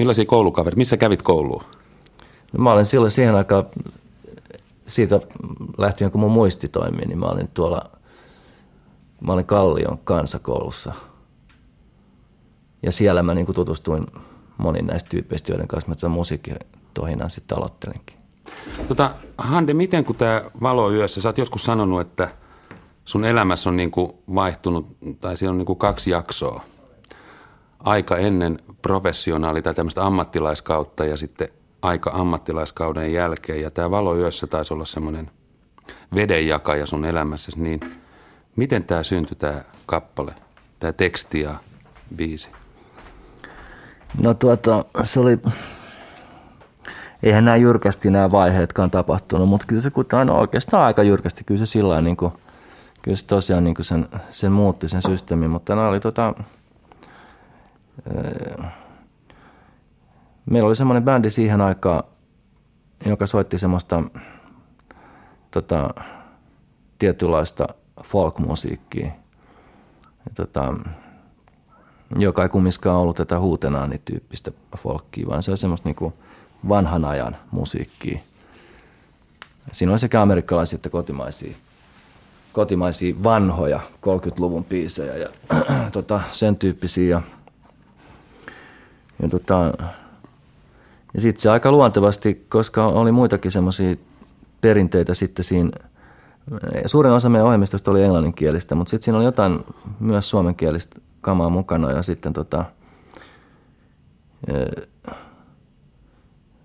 Millaisia koulukaverit? Missä kävit kouluun? No, mä olin silloin siihen aikaan, siitä lähtien kun mun muisti toimii, niin mä olin tuolla, mä olin Kallion kansakoulussa. Ja siellä mä niin kuin tutustuin moniin näistä tyypeistä, joiden kanssa mä tätä musiikin tohinaan sitten aloittelinkin. Tota, Hande, miten kun tämä valo yössä, sä oot joskus sanonut, että sun elämässä on niin kuin vaihtunut, tai siellä on niin kuin kaksi jaksoa. Aika ennen professionaali tai tämmöistä ammattilaiskautta ja sitten aika ammattilaiskauden jälkeen. Ja tämä valo yössä taisi olla semmoinen vedenjakaja sun elämässäsi, niin miten tämä syntyi tämä kappale, tämä teksti ja biisi? No tuota, se oli, eihän nämä jyrkästi nämä vaiheetkaan tapahtunut, mutta kyllä se kuten no oikeastaan aika jyrkästi, kyllä se sillä niin kuin, kyllä se tosiaan niin kuin sen, sen muutti sen systeemin, mutta nämä oli tota, meillä oli semmoinen bändi siihen aikaan, joka soitti semmoista tota, tietynlaista folkmusiikkia. Tota, joka ei kumminkaan ollut tätä huutenaani-tyyppistä folkkia, vaan se oli semmoista niinku vanhan ajan musiikkia. Siinä oli sekä amerikkalaisia että kotimaisia, kotimaisia vanhoja 30-luvun biisejä ja tota, sen tyyppisiä. Ja, ja, tota, ja sitten se aika luontevasti, koska oli muitakin semmoisia perinteitä sitten siinä, suurin osa meidän ohjelmistosta oli englanninkielistä, mutta sitten siinä oli jotain myös suomenkielistä kamaa mukana ja sitten tota,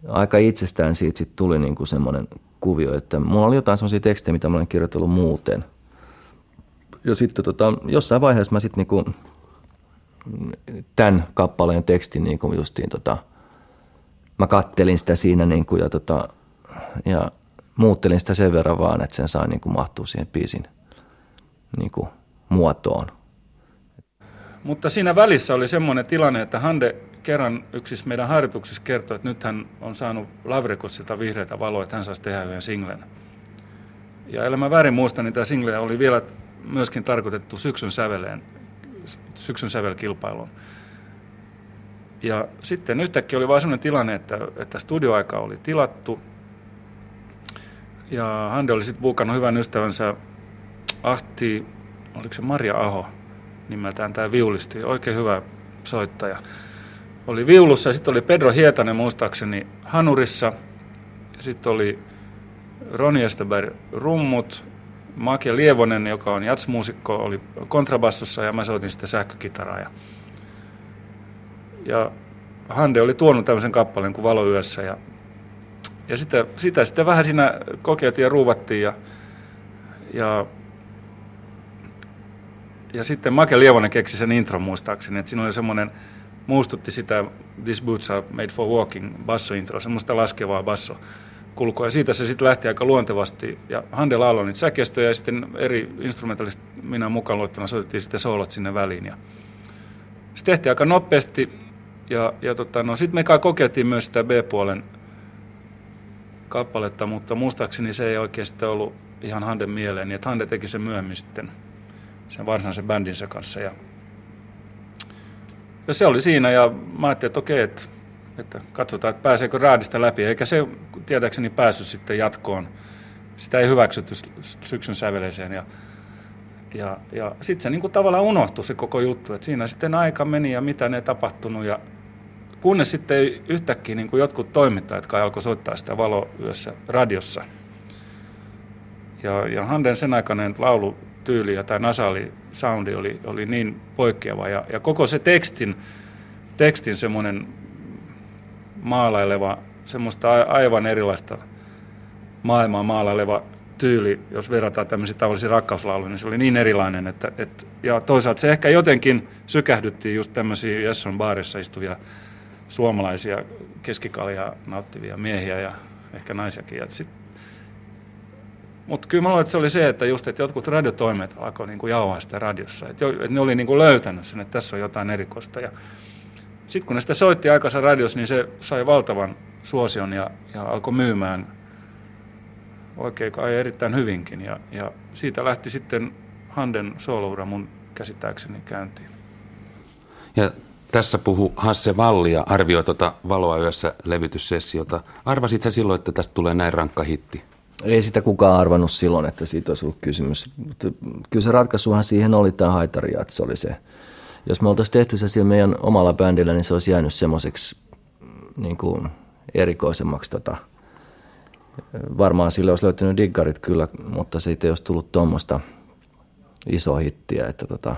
aika itsestään siitä sit tuli niinku semmoinen kuvio, että mulla oli jotain semmoisia tekstejä, mitä mä olen kirjoitellut muuten. Ja sitten tota, jossain vaiheessa mä sitten niinku, tämän kappaleen tekstin niinku justiin tota, mä kattelin sitä siinä niinku ja, tota, ja muuttelin sitä sen verran vaan, että sen sai niinku mahtua siihen biisin niinku muotoon. Mutta siinä välissä oli semmoinen tilanne, että Hande kerran yksissä meidän harjoituksissa kertoi, että nyt hän on saanut Lavrekossilta vihreitä valoa, että hän saisi tehdä yhden singlen. Ja ellei mä väärin muista, niin tämä single oli vielä myöskin tarkoitettu syksyn säveleen, syksyn sävelkilpailuun. Ja sitten yhtäkkiä oli vain sellainen tilanne, että, että studioaika oli tilattu. Ja Hande oli sitten buukannut hyvän ystävänsä Ahti, oliko se Maria Aho, nimeltään tämä viulisti, oikein hyvä soittaja. Oli viulussa ja sitten oli Pedro Hietanen muistaakseni Hanurissa. Sitten oli Roni Esteberg rummut, Make Lievonen, joka on jatsmuusikko, oli kontrabassossa ja mä soitin sitten sähkökitaraa. Ja, ja Hande oli tuonut tämmöisen kappaleen kuin Valo yössä ja, ja sitä, sitä sitten vähän siinä kokeiltiin ja ruuvattiin ja, ja ja sitten Make Lievonen keksi sen intron muistaakseni, että siinä oli semmoinen, muistutti sitä This Boots are made for walking bassointro, semmoista laskevaa basso kulkua. Ja siitä se sitten lähti aika luontevasti. Ja Hande lauloi niitä säkeistöjä ja sitten eri instrumentalista minä mukaan luettuna soitettiin sitten soolot sinne väliin. Ja se tehtiin aika nopeasti ja, ja tota, no, sitten me kokeiltiin myös sitä B-puolen kappaletta, mutta muistaakseni se ei oikeasti ollut ihan Handen mieleen, niin että Hande teki sen myöhemmin sitten sen varsinaisen bändinsä kanssa. Ja, ja se oli siinä ja mä ajattelin, että okei, että, että katsotaan, että pääseekö raadista läpi. Eikä se tietääkseni päässyt sitten jatkoon. Sitä ei hyväksytty syksyn säveleeseen ja, ja, ja sitten se kuin tavallaan unohtui se koko juttu. Että siinä sitten aika meni ja mitä ne tapahtunut ja kunnes sitten yhtäkkiä kuin jotkut toimittajat kai alkoi soittaa sitä valoyössä radiossa. Ja, ja Handen sen aikainen laulu tyyli ja tämä nasali soundi oli, oli niin poikkeava. Ja, ja koko se tekstin, tekstin semmoinen maalaileva, semmoista aivan erilaista maailmaa maalaileva tyyli, jos verrataan tämmöisiä tavallisia rakkauslauluja, niin se oli niin erilainen. Että, et, ja toisaalta se ehkä jotenkin sykähdyttiin just tämmöisiä Jesson baarissa istuvia suomalaisia keskikaljaa nauttivia miehiä ja ehkä naisiakin. Mutta kyllä mä luulen, että se oli se, että just, että jotkut radiotoimet alkoi niin kuin jauhaa sitä radiossa. Että, jo, että ne oli niin kuin löytänyt sen, että tässä on jotain erikoista. Ja sitten kun ne sitä soitti aikansa radiossa, niin se sai valtavan suosion ja, ja alkoi myymään oikein kai erittäin hyvinkin. Ja, ja siitä lähti sitten Handen sooloura mun käsittääkseni käyntiin. Ja Tässä puhu Hasse Valli ja arvioi tuota Valoa yössä levytyssessiota. Arvasit sä silloin, että tästä tulee näin rankka hitti? Ei sitä kukaan arvannut silloin, että siitä olisi ollut kysymys. Mutta kyllä se ratkaisuhan siihen oli tämä haitari, että se oli se. Jos me oltaisiin tehty se sillä meidän omalla bändillä, niin se olisi jäänyt semmoiseksi niin kuin erikoisemmaksi. Tota. Varmaan sille olisi löytynyt diggarit kyllä, mutta siitä ei olisi tullut tuommoista iso hittiä. Että tota,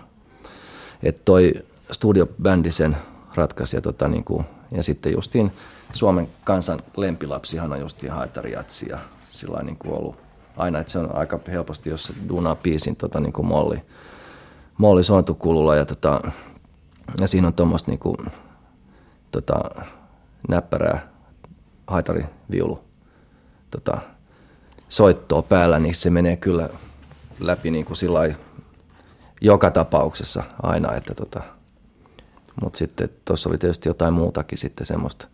että toi studiobändi sen ratkaisi ja, tota, niin kuin, ja sitten justiin Suomen kansan lempilapsihan on justiin Haitari Jatsi ja sillä niin kuin ollut aina, että se on aika helposti, jos se duunaa biisin tota, niin kuin molli, molli sointukululla ja, tota, ja siinä on tuommoista niin kuin, tota, näppärää haitariviulu tota, soittoa päällä, niin se menee kyllä läpi niin kuin joka tapauksessa aina, että tota, mutta sitten tuossa oli tietysti jotain muutakin sitten semmoista,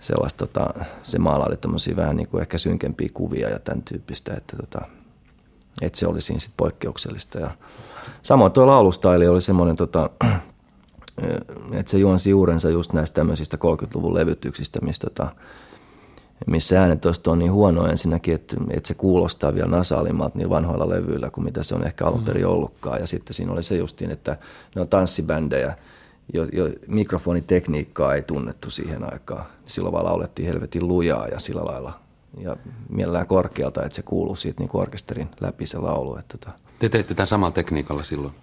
sellaista, tota, se maalaili tämmöisiä vähän niin kuin ehkä synkempiä kuvia ja tämän tyyppistä, että, tota, että se oli siinä sitten poikkeuksellista. Ja samoin tuo laulustaili oli semmoinen, tota, että se juonsi juurensa just näistä tämmöisistä 30-luvun levytyksistä, mistä tota, missä äänetosto on niin huono ensinnäkin, että, että se kuulostaa vielä nasaalimmalta niin vanhoilla levyillä kuin mitä se on ehkä alun perin ollutkaan. Ja sitten siinä oli se justiin, että ne on tanssibändejä, jo, jo mikrofonitekniikkaa ei tunnettu siihen aikaan. Silloin vaan laulettiin helvetin lujaa ja sillä lailla ja mielellään korkealta, että se kuuluu siitä niin orkesterin läpi se laulu. Että tota. Te teitte tämän samalla tekniikalla silloin?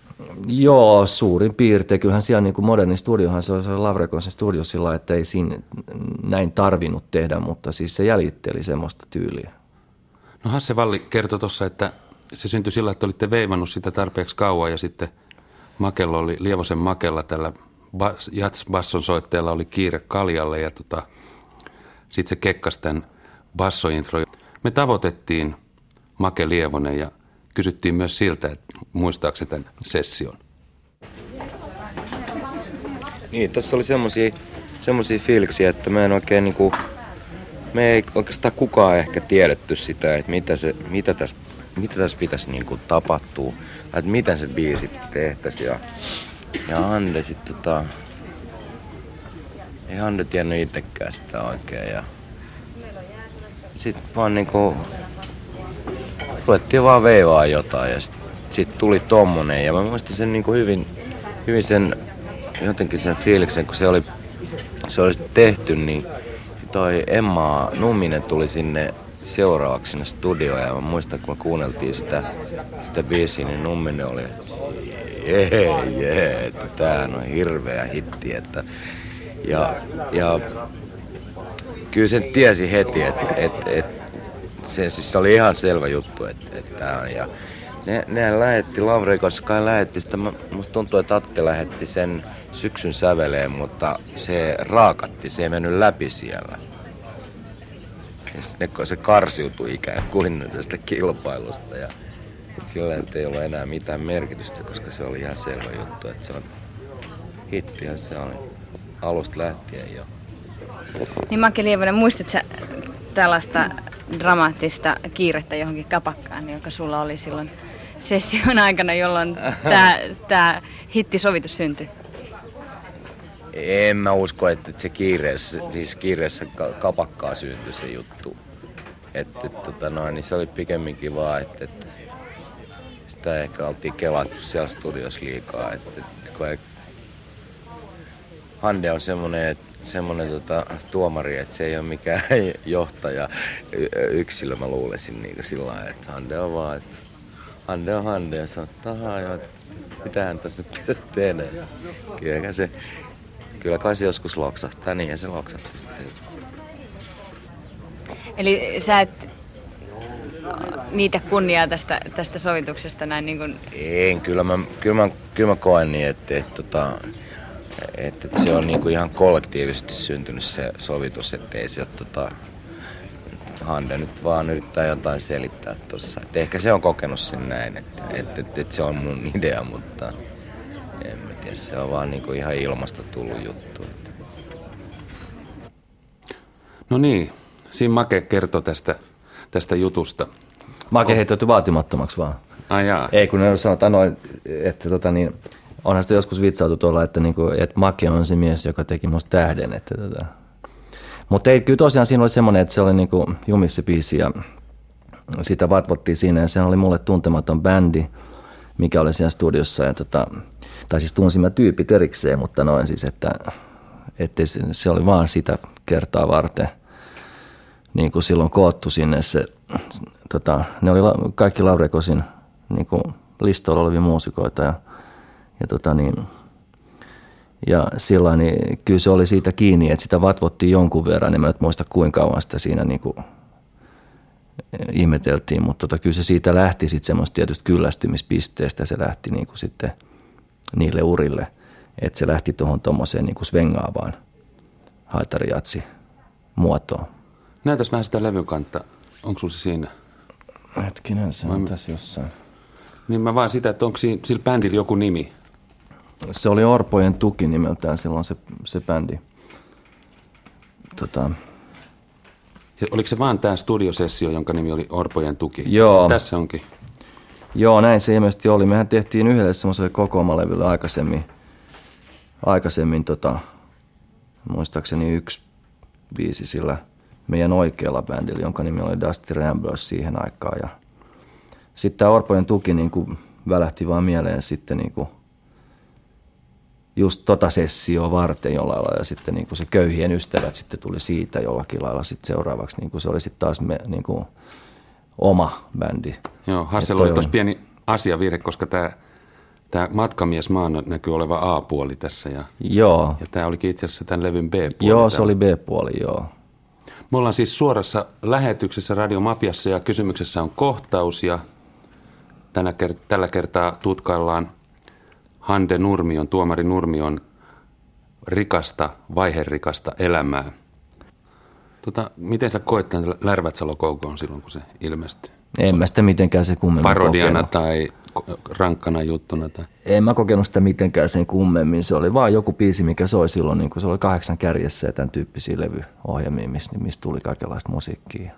Joo, suurin piirtein. Kyllähän siellä niin kuin moderni studiohan se on se Lavrekonsen studio sillä että ei siinä näin tarvinnut tehdä, mutta siis se jäljitteli semmoista tyyliä. No Hasse Valli kertoi tuossa, että se syntyi sillä, että olitte veivannut sitä tarpeeksi kauan ja sitten Makello oli, Lievosen Makella tällä bas, Jats basson soitteella oli kiire kaljalle ja tota, sitten se kekkasi tämän bassointro. Me tavoitettiin Make Lievonen ja kysyttiin myös siltä, että muistaakseni tämän session. Niin, tässä oli semmoisia fiiliksiä, että me en oikein niinku, me ei oikeastaan kukaan ehkä tiedetty sitä, että mitä, se, mitä tässä mitä tässä pitäisi niinku tapahtua, että miten se biisi tehtäisiin. Ja, ja Ande sitten tota, ei Ande tiennyt itsekään sitä oikein. Ja sitten vaan niinku ruvettiin vaan veivaa jotain ja sitten sit tuli tommonen. Ja mä muistin sen niinku hyvin, hyvin sen, jotenkin sen fiiliksen, kun se oli, se oli tehty, niin toi Emma Numminen tuli sinne seuraavaksi sinne studioon ja mä muistan, kun me kuunneltiin sitä, sitä biisiä, niin Numminen oli, jee, jee, että tää on hirveä hitti, että ja, ja kyllä sen tiesi heti, että, että, että se, siis se oli ihan selvä juttu, että, että tämä on. Ja ne, ne lähetti, Lavrikos kai lähetti sitä, musta tuntuu, että Atte lähetti sen syksyn säveleen, mutta se raakatti, se ei mennyt läpi siellä. Ja se karsiutui ikään kuin tästä kilpailusta ja sillä ei ollut enää mitään merkitystä, koska se oli ihan selvä juttu, että se on hittihän se oli alusta lähtien jo. Niin Make Lievonen, muistatko tällaista dramaattista kiirettä johonkin kapakkaan, joka sulla oli silloin session aikana, jolloin tämä, hittisovitus syntyi? En mä usko, että se kiireessä, siis kiireessä kapakkaa syntyi se juttu. Että, et, tota noin, niin se oli pikemminkin vaan, että, että sitä ehkä oltiin kelattu siellä studiossa liikaa. Että, että kun ei... Hande on semmoinen, että semmoinen tota, tuomari, että se ei ole mikään johtaja yksilö, mä luulisin niin sillä lailla, että Hande on vaan, että Hande on Hande ja sanoo, että joo, että mitähän tässä nyt pitäisi tehdä. Kyllä se, kyllä kai se joskus loksahtaa, niin ja se loksahtaa sitten. Eli sä et niitä kunniaa tästä, tästä sovituksesta näin niin kuin... En, kyllä mä, kyllä mä, kyllä mä koen niin, että, että, että että se on niinku ihan kollektiivisesti syntynyt se sovitus, ettei se ole tota, Hande nyt vaan yrittää jotain selittää tuossa. ehkä se on kokenut sen näin, että, että, että, että se on mun idea, mutta en mä tiedä, se on vaan niinku ihan ilmasta tullut juttu. Että. No niin, siinä Make kertoi tästä, tästä jutusta. Make heittäytyi vaatimattomaksi vaan. Ai jaa. Ei, kun ne sanotaan noin, että tota niin, onhan sitä joskus vitsautu tuolla, että, niinku, että Maki on se mies, joka teki musta tähden. Että, tota. Mutta ei, kyllä tosiaan siinä oli semmoinen, että se oli niinku jumissa biisi ja sitä vatvottiin siinä ja se oli mulle tuntematon bändi, mikä oli siinä studiossa. Ja tota, tai siis tunsin mä tyypit erikseen, mutta noin siis, että, että se, se oli vaan sitä kertaa varten niin kuin silloin koottu sinne se, tota, ne oli kaikki Laurekosin niin listoilla olevia muusikoita ja, ja, tota niin, ja sillä niin kyllä se oli siitä kiinni, että sitä vatvottiin jonkun verran, niin mä nyt muista kuinka kauan sitä siinä niin kuin ihmeteltiin, mutta tota, kyllä se siitä lähti sitten semmoista tietystä kyllästymispisteestä, se lähti niin kuin sitten niille urille, että se lähti tuohon tuommoiseen niin svengaavaan haitarijatsi muotoon. Näytäs vähän sitä levyn kantta. Onko sulla se siinä? Hetkinen, se on tässä jossain. Niin mä vaan sitä, että onko sillä bändillä joku nimi? Se oli Orpojen tuki nimeltään silloin se, se bändi. Tota, ja oliko se vaan tämä studiosessio, jonka nimi oli Orpojen tuki? Joo. Tässä onkin. Joo, näin se ilmeisesti oli. Mehän tehtiin yhdelle semmoiselle kokoomalevylle aikaisemmin, aikaisemmin tota, muistaakseni yksi biisi sillä meidän oikealla bändillä, jonka nimi oli Dusty Ramblers siihen aikaan. Ja sitten tämä Orpojen tuki niin kuin välähti vaan mieleen sitten niin kuin just tota sessioa varten jollain lailla. Ja sitten niin kuin se köyhien ystävät sitten tuli siitä jollakin lailla sitten seuraavaksi. Niin kuin se oli sitten taas me, niin kuin oma bändi. Joo, Hassel oli tuossa pieni asiavirhe, koska tämä tämä matkamies maan näkyy oleva A-puoli tässä. Ja, joo. Ja tämä olikin itse asiassa tämän levyn B-puoli. Joo, se oli B-puoli, joo. Me ollaan siis suorassa lähetyksessä Radio Mafiassa ja kysymyksessä on kohtaus ja tänä kert- tällä kertaa tutkaillaan Hande Nurmion, tuomari Nurmion rikasta, vaiherikasta elämää. Tota, miten sä koet tämän Lärvätsalo silloin, kun se ilmestyi? En mä sitä mitenkään se kummemmin Parodiana kokenut. tai rankkana juttuna? Tai? En mä kokenut sitä mitenkään sen kummemmin. Se oli vaan joku biisi, mikä soi silloin, niin kun se oli kahdeksan kärjessä ja tämän tyyppisiä levyohjelmia, mistä, mistä tuli kaikenlaista musiikkia.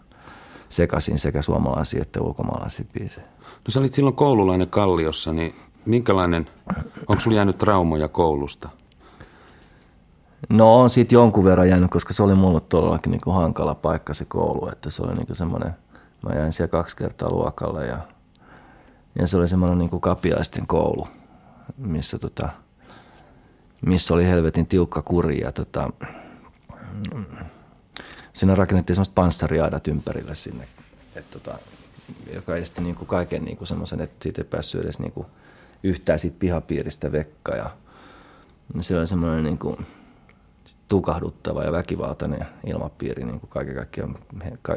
Sekaisin sekä suomalaisia että ulkomaalaisia biisejä. No sä olit silloin koululainen Kalliossa, niin minkälainen, onko sulla jäänyt traumoja koulusta? No on siitä jonkun verran jäänyt, koska se oli mulle todellakin niin kuin hankala paikka se koulu, että se oli niin kuin semmoinen, mä jäin siellä kaksi kertaa luokalle ja, ja se oli semmoinen niin kuin kapiaisten koulu, missä, tota, missä oli helvetin tiukka kuri ja tota, siinä rakennettiin semmoista panssariaadat ympärille sinne, et, tota, joka esti niin kuin kaiken niin kuin semmoisen, että siitä ei päässyt edes niin kuin yhtään siitä pihapiiristä vekka ja se oli semmoinen niin kuin, tukahduttava ja väkivaltainen ilmapiiri, niin kuin kaiken kaikkiaan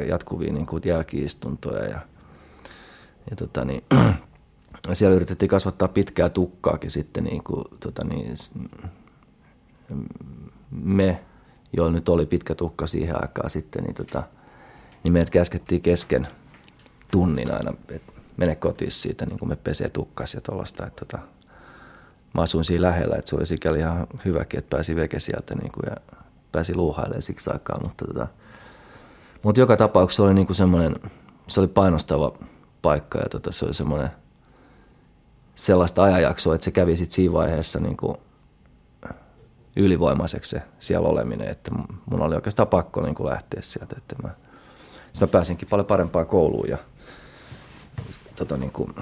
jatkuvia niin kuin jälkiistuntoja. Ja, ja tota niin, siellä yritettiin kasvattaa pitkää tukkaakin sitten niin kuin, tota niin, me, joilla nyt oli pitkä tukka siihen aikaan sitten, niin, tota, niin meidät käskettiin kesken tunnin aina, että mene kotiin siitä, niin kuin me pesee tukkas ja tuollaista. Että tota, mä asuin siinä lähellä, että se oli sikäli ihan hyväkin, että pääsi veke sieltä niin kuin, ja pääsi luuhailemaan siksi aikaa. Mutta, tota, mutta joka tapauksessa oli niin kuin semmoinen, se oli painostava paikka ja tota, se oli semmoinen sellaista ajanjaksoa, että se kävi sitten siinä vaiheessa niin kuin ylivoimaiseksi se siellä oleminen, että mun oli oikeastaan pakko niin kuin lähteä sieltä. Että mä, mä pääsinkin paljon parempaan kouluun ja tota, niin kuin,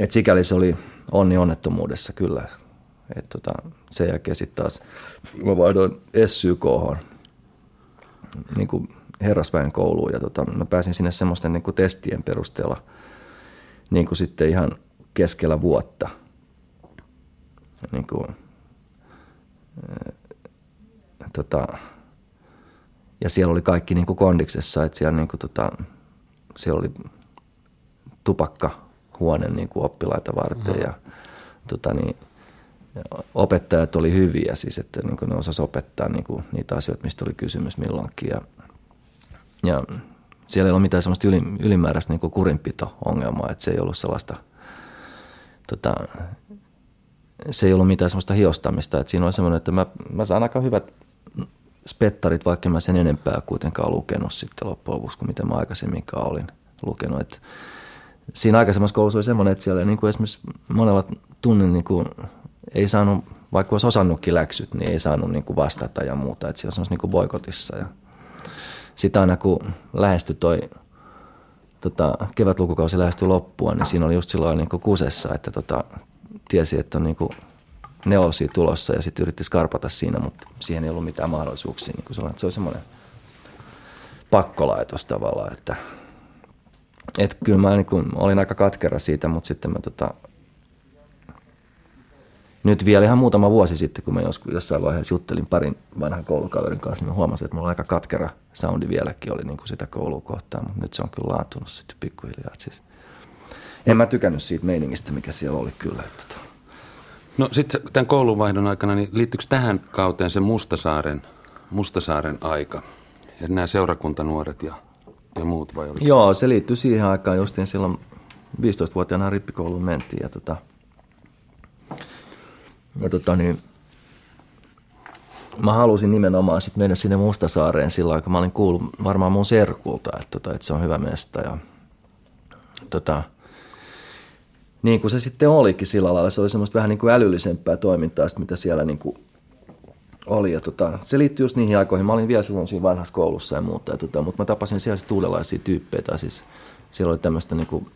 et sikäli se oli onni onnettomuudessa kyllä. Et tota, sen jälkeen sitten taas mä vaihdoin SYK niin herrasväen kouluun ja tota, mä pääsin sinne semmoisten niin testien perusteella niin kuin sitten ihan keskellä vuotta. Niin kuin, ää, tota, ja siellä oli kaikki niin kuin kondiksessa, että siellä, niin kuin, tota, siellä oli tupakkahuone niin kuin oppilaita varten mm. ja tota, niin, opettajat oli hyviä siis, että niin kuin ne osasivat opettaa niin kuin niitä asioita, mistä oli kysymys milloinkin ja, ja siellä ei ollut mitään sellaista yli, ylimääräistä niin kurinpito-ongelmaa, että se ei ollut sellaista, tota, se ei ollut mitään sellaista hiostamista, että siinä oli semmoinen, että mä, mä saan aika hyvät spettarit, vaikka mä sen enempää kuitenkaan lukenut sitten loppujen lopuksi kuin mitä mä aikaisemminkaan olin lukenut. Että siinä aikaisemmassa koulussa oli semmoinen, että siellä niin kuin esimerkiksi monella tunnin niin kuin ei saanut, vaikka olisi osannutkin läksyt, niin ei saanut niin kuin vastata ja muuta. Että siellä on niin kuin boikotissa. Ja sitten aina kun lähestyi toi tota, kevätlukukausi lähestyi loppua, niin siinä oli just silloin niin kuin kusessa, että tota, tiesi, että on niin kuin nelosia tulossa ja sitten yritti skarpata siinä, mutta siihen ei ollut mitään mahdollisuuksia. Niin kuin se oli semmoinen pakkolaitos tavallaan, että et kyllä mä niin kuin, olin aika katkera siitä, mutta sitten mä tota, nyt vielä ihan muutama vuosi sitten, kun mä joskus, jossain vaiheessa juttelin parin vanhan koulukaverin kanssa, niin mä huomasin, että mulla aika katkera soundi vieläkin oli niin kuin sitä koulua kohtaan, mutta nyt se on kyllä laatunut sitten pikkuhiljaa. Siis, en mä tykännyt siitä meiningistä, mikä siellä oli kyllä. Että, tota. No sitten tämän koulunvaihdon aikana, niin liittyykö tähän kauteen se Mustasaaren, Mustasaaren aika? Ja nämä seurakuntanuoret ja, ja muut vai oliko Joo, se liittyy siihen aikaan justiin silloin 15-vuotiaana rippikouluun mentiin ja tota, ja tota niin, mä halusin nimenomaan sit mennä sinne Mustasaareen sillä aikaa. Mä olin kuullut varmaan mun serkulta, että, tota, että se on hyvä mesta. Ja, tota, niin kuin se sitten olikin sillä lailla, se oli semmoista vähän niin kuin älyllisempää toimintaa, mitä siellä niin kuin oli. Ja tota, se liittyy just niihin aikoihin. Mä olin vielä silloin siinä vanhassa koulussa ja muuta, ja tota, mutta mä tapasin siellä sitten uudenlaisia tyyppejä. Siis siellä oli tämmöistä niin kuin,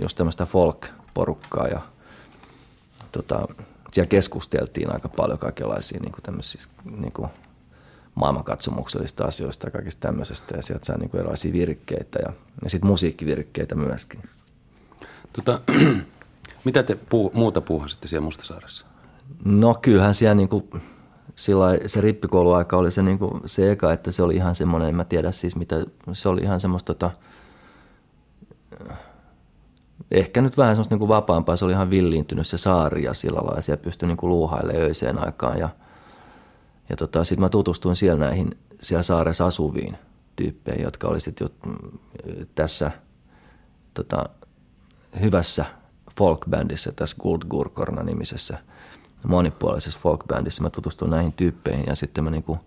just tämmöistä folk-porukkaa ja tota, siellä keskusteltiin aika paljon kaikenlaisia niin kuin niin kuin maailmankatsomuksellista asioista ja kaikista tämmöisestä. Ja sieltä saa niin kuin erilaisia virkkeitä ja, ja sitten musiikkivirkkeitä myöskin. Tota, mitä te puu, muuta puuhasitte siellä Mustasaaressa? No kyllähän siellä niin kuin, sillä se rippikouluaika oli se, niin kuin, se eka, että se oli ihan semmoinen, en mä tiedä siis mitä, se oli ihan semmoista tota, ehkä nyt vähän semmoista niin vapaampaa, se oli ihan villiintynyt se saari ja sillä lailla, ja siellä pystyi niin luuhailemaan öiseen aikaan. Ja, ja tota, sitten mä tutustuin siellä näihin siellä saaressa asuviin tyyppeihin, jotka oli sitten tässä tota, hyvässä folkbändissä, tässä Guldgurkorna nimisessä monipuolisessa folkbändissä. Mä tutustuin näihin tyyppeihin ja sitten mä niinku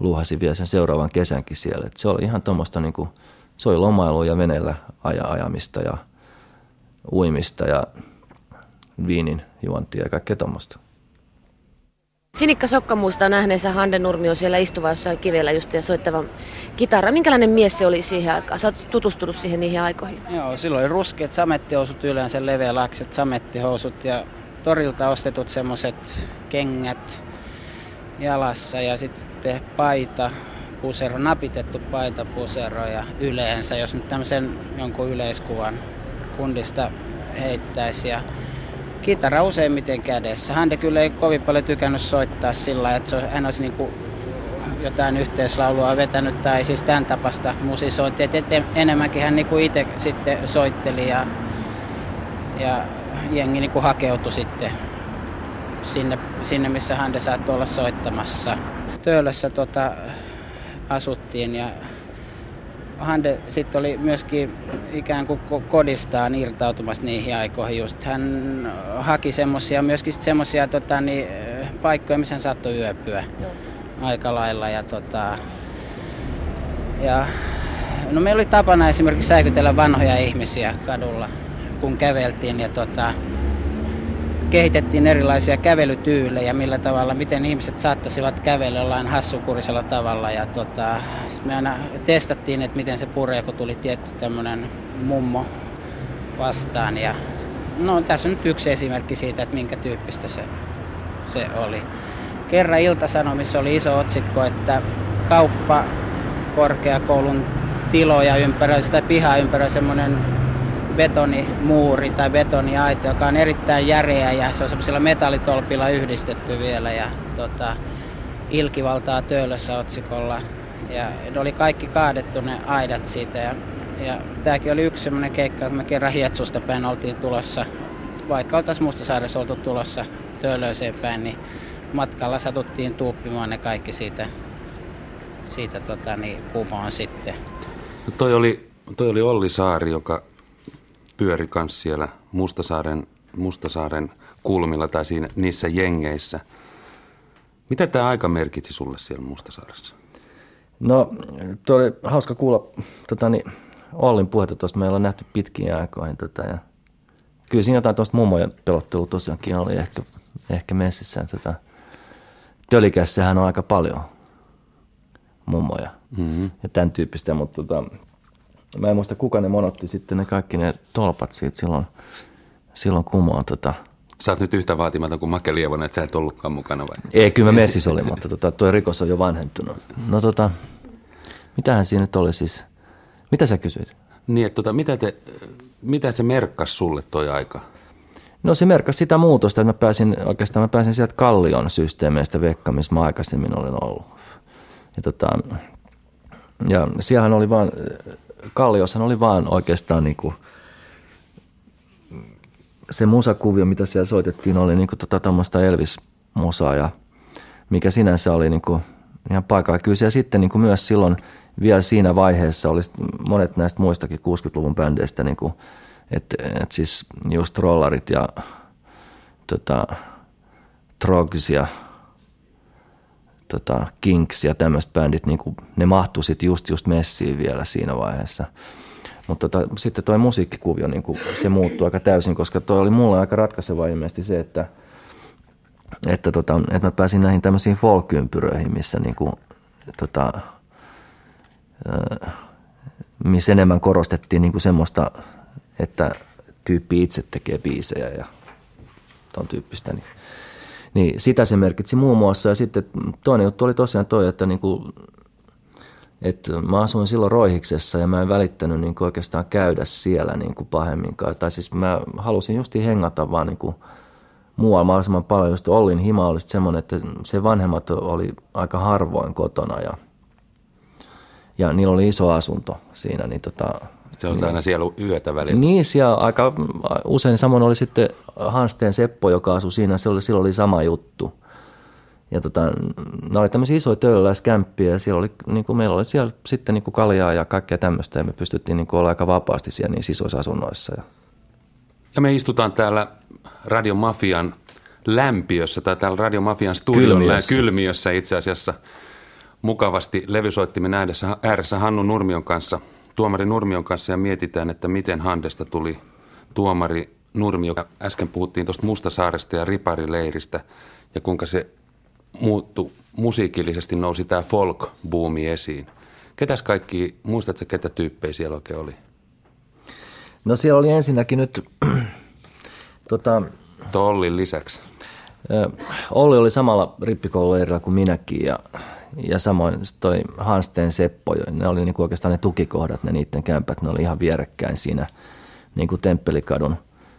luuhasin vielä sen seuraavan kesänkin siellä. Et se oli ihan tuommoista, niinku, se oli lomailu ja veneellä aja, ajamista ja – uimista ja viinin juontia ja kaikkea tuommoista. Sinikka Sokka muistaa nähneensä Hande Nurmio siellä istuva jossain kivellä just ja soittava kitara. Minkälainen mies se oli siihen aikaan? Sä oot tutustunut siihen niihin aikoihin. Joo, silloin oli ruskeat samettihousut yleensä, leveälakset samettihousut ja torilta ostetut semmoset kengät jalassa ja sitten paita, pusero, napitettu paita, pusero ja yleensä, jos nyt tämmöisen jonkun yleiskuvan kundista heittäisi. Ja kitara useimmiten kädessä. Hände kyllä ei kovin paljon tykännyt soittaa sillä että hän olisi niin jotain yhteislaulua vetänyt tai siis tämän tapasta musisointia. Enemmänkin hän niin itse sitten soitteli ja, ja jengi niin kuin hakeutui sitten sinne, sinne missä hände saattoi olla soittamassa. Töölössä tota, asuttiin ja Hande sitten oli myöskin ikään kuin kodistaan irtautumassa niihin aikoihin just. Hän haki semmosia, myöskin semmoisia tota, niin, paikkoja, missä hän saattoi yöpyä Joo. aika lailla. Ja, tota, ja, no meillä oli tapana esimerkiksi säikytellä vanhoja ihmisiä kadulla, kun käveltiin. Ja, tota, kehitettiin erilaisia kävelytyylejä, millä tavalla, miten ihmiset saattaisivat kävellä jollain hassukurisella tavalla. Ja tota, me aina testattiin, että miten se puree, kun tuli tietty tämmöinen mummo vastaan. Ja, no, tässä on nyt yksi esimerkki siitä, että minkä tyyppistä se, se oli. Kerran Ilta-Sanomissa oli iso otsikko, että kauppa korkeakoulun tiloja ympäröi, sitä pihaa ympäröi semmoinen betonimuuri tai betoniaita, joka on erittäin järeä ja se on semmoisilla metallitolpilla yhdistetty vielä ja tota, ilkivaltaa töölössä otsikolla. Ja ne oli kaikki kaadettu ne aidat siitä ja, ja tämäkin oli yksi semmoinen keikka, kun me kerran Hietsusta päin oltiin tulossa, vaikka oltaisiin Mustasaaressa oltu tulossa Töölöiseen päin, niin matkalla satuttiin tuuppimaan ne kaikki siitä, siitä tota, niin, kumoon sitten. No toi oli, toi oli Olli Saari, joka pyöri myös siellä Mustasaaren, Mustasaaren kulmilla tai siinä, niissä jengeissä. Mitä tämä aika merkitsi sulle siellä Mustasaaressa? No, tuo oli hauska kuulla tota, niin, Ollin puhetta tuosta. Meillä on nähty pitkiä aikoihin. Tota, ja kyllä siinä jotain tuosta mummojen pelottelua tosiaankin oli ehkä ehkä messissä. Tota, tölikässähän on aika paljon mummoja mm-hmm. ja tämän tyyppistä, mutta tota, mä en muista kuka ne monotti sitten ne kaikki ne tolpat siitä silloin, silloin kumoon. Tota. Sä oot nyt yhtä vaatimaton kuin Make Lievonen, että sä et ollutkaan mukana vai? Ei, kyllä mä messis oli, mutta tota, tuo rikos on jo vanhentunut. No tota, mitähän siinä nyt oli siis? Mitä sä kysyit? Niin, että tota, mitä, te, mitä se merkkasi sulle toi aika? No se merkkasi sitä muutosta, että mä pääsin, oikeastaan mä pääsin sieltä Kallion systeemeistä Vekka, missä mä aikaisemmin olin ollut. Ja, tota, ja siellähän oli vaan, Kallioshan oli vaan oikeastaan niinku, se musakuvio, mitä siellä soitettiin, oli niinku tota Elvis-musaa ja mikä sinänsä oli niinku ihan paikalla. Kyllä siellä sitten niinku myös silloin vielä siinä vaiheessa oli monet näistä muistakin 60-luvun bändeistä, niinku, että et siis just rollarit ja tota, Trogs ja tota, Kinks ja tämmöiset bändit, niin kuin, ne mahtuu sitten just, just messiin vielä siinä vaiheessa. Mutta tota, sitten toi musiikkikuvio, niin kuin, se muuttui aika täysin, koska toi oli mulle aika ratkaiseva ilmeisesti se, että, että, tota, että mä pääsin näihin tämmöisiin folkympyröihin, missä niin kuin, tota, missä enemmän korostettiin niin kuin semmoista, että tyyppi itse tekee biisejä ja ton tyyppistä. Niin niin sitä se merkitsi muun muassa. Ja sitten toinen juttu oli tosiaan toi, että niinku, että mä asuin silloin Roihiksessa ja mä en välittänyt niin oikeastaan käydä siellä niin kuin pahemminkaan. Tai siis mä halusin justi hengata vaan niin kuin muualla mahdollisimman paljon. Just Ollin hima oli semmoinen, että se vanhemmat oli aika harvoin kotona ja, ja niillä oli iso asunto siinä. Niin tota, se on niin. aina siellä yötä välillä. Niin, siellä aika usein samoin oli sitten Hansteen Seppo, joka asui siinä, se oli, silloin oli sama juttu. Ja tota, nämä oli tämmöisiä isoja töölöläiskämppiä ja siellä oli, niin kuin meillä oli siellä sitten niin kuin kaljaa ja kaikkea tämmöistä ja me pystyttiin niin kuin olla aika vapaasti siellä niin isoissa asunnoissa. Ja. ja me istutaan täällä Radio Mafian lämpiössä tai täällä Radio Mafian studion kylmiössä, kylmiössä itse asiassa mukavasti levysoittimen ääressä, ääressä Hannu Nurmion kanssa – tuomari Nurmion kanssa ja mietitään, että miten Handesta tuli tuomari Nurmio. Äsken puhuttiin tuosta Mustasaaresta ja Riparileiristä ja kuinka se muuttui musiikillisesti, nousi tämä folk-buumi esiin. Ketäs kaikki, muistatko ketä tyyppejä siellä oikein oli? No siellä oli ensinnäkin nyt tota, Ollin lisäksi. Olli oli samalla rippikoululeirillä kuin minäkin ja ja samoin toi Hansteen Seppo, ne oli niinku oikeastaan ne tukikohdat, ne niiden kämpät, ne oli ihan vierekkäin siinä niinku Temppelikadun,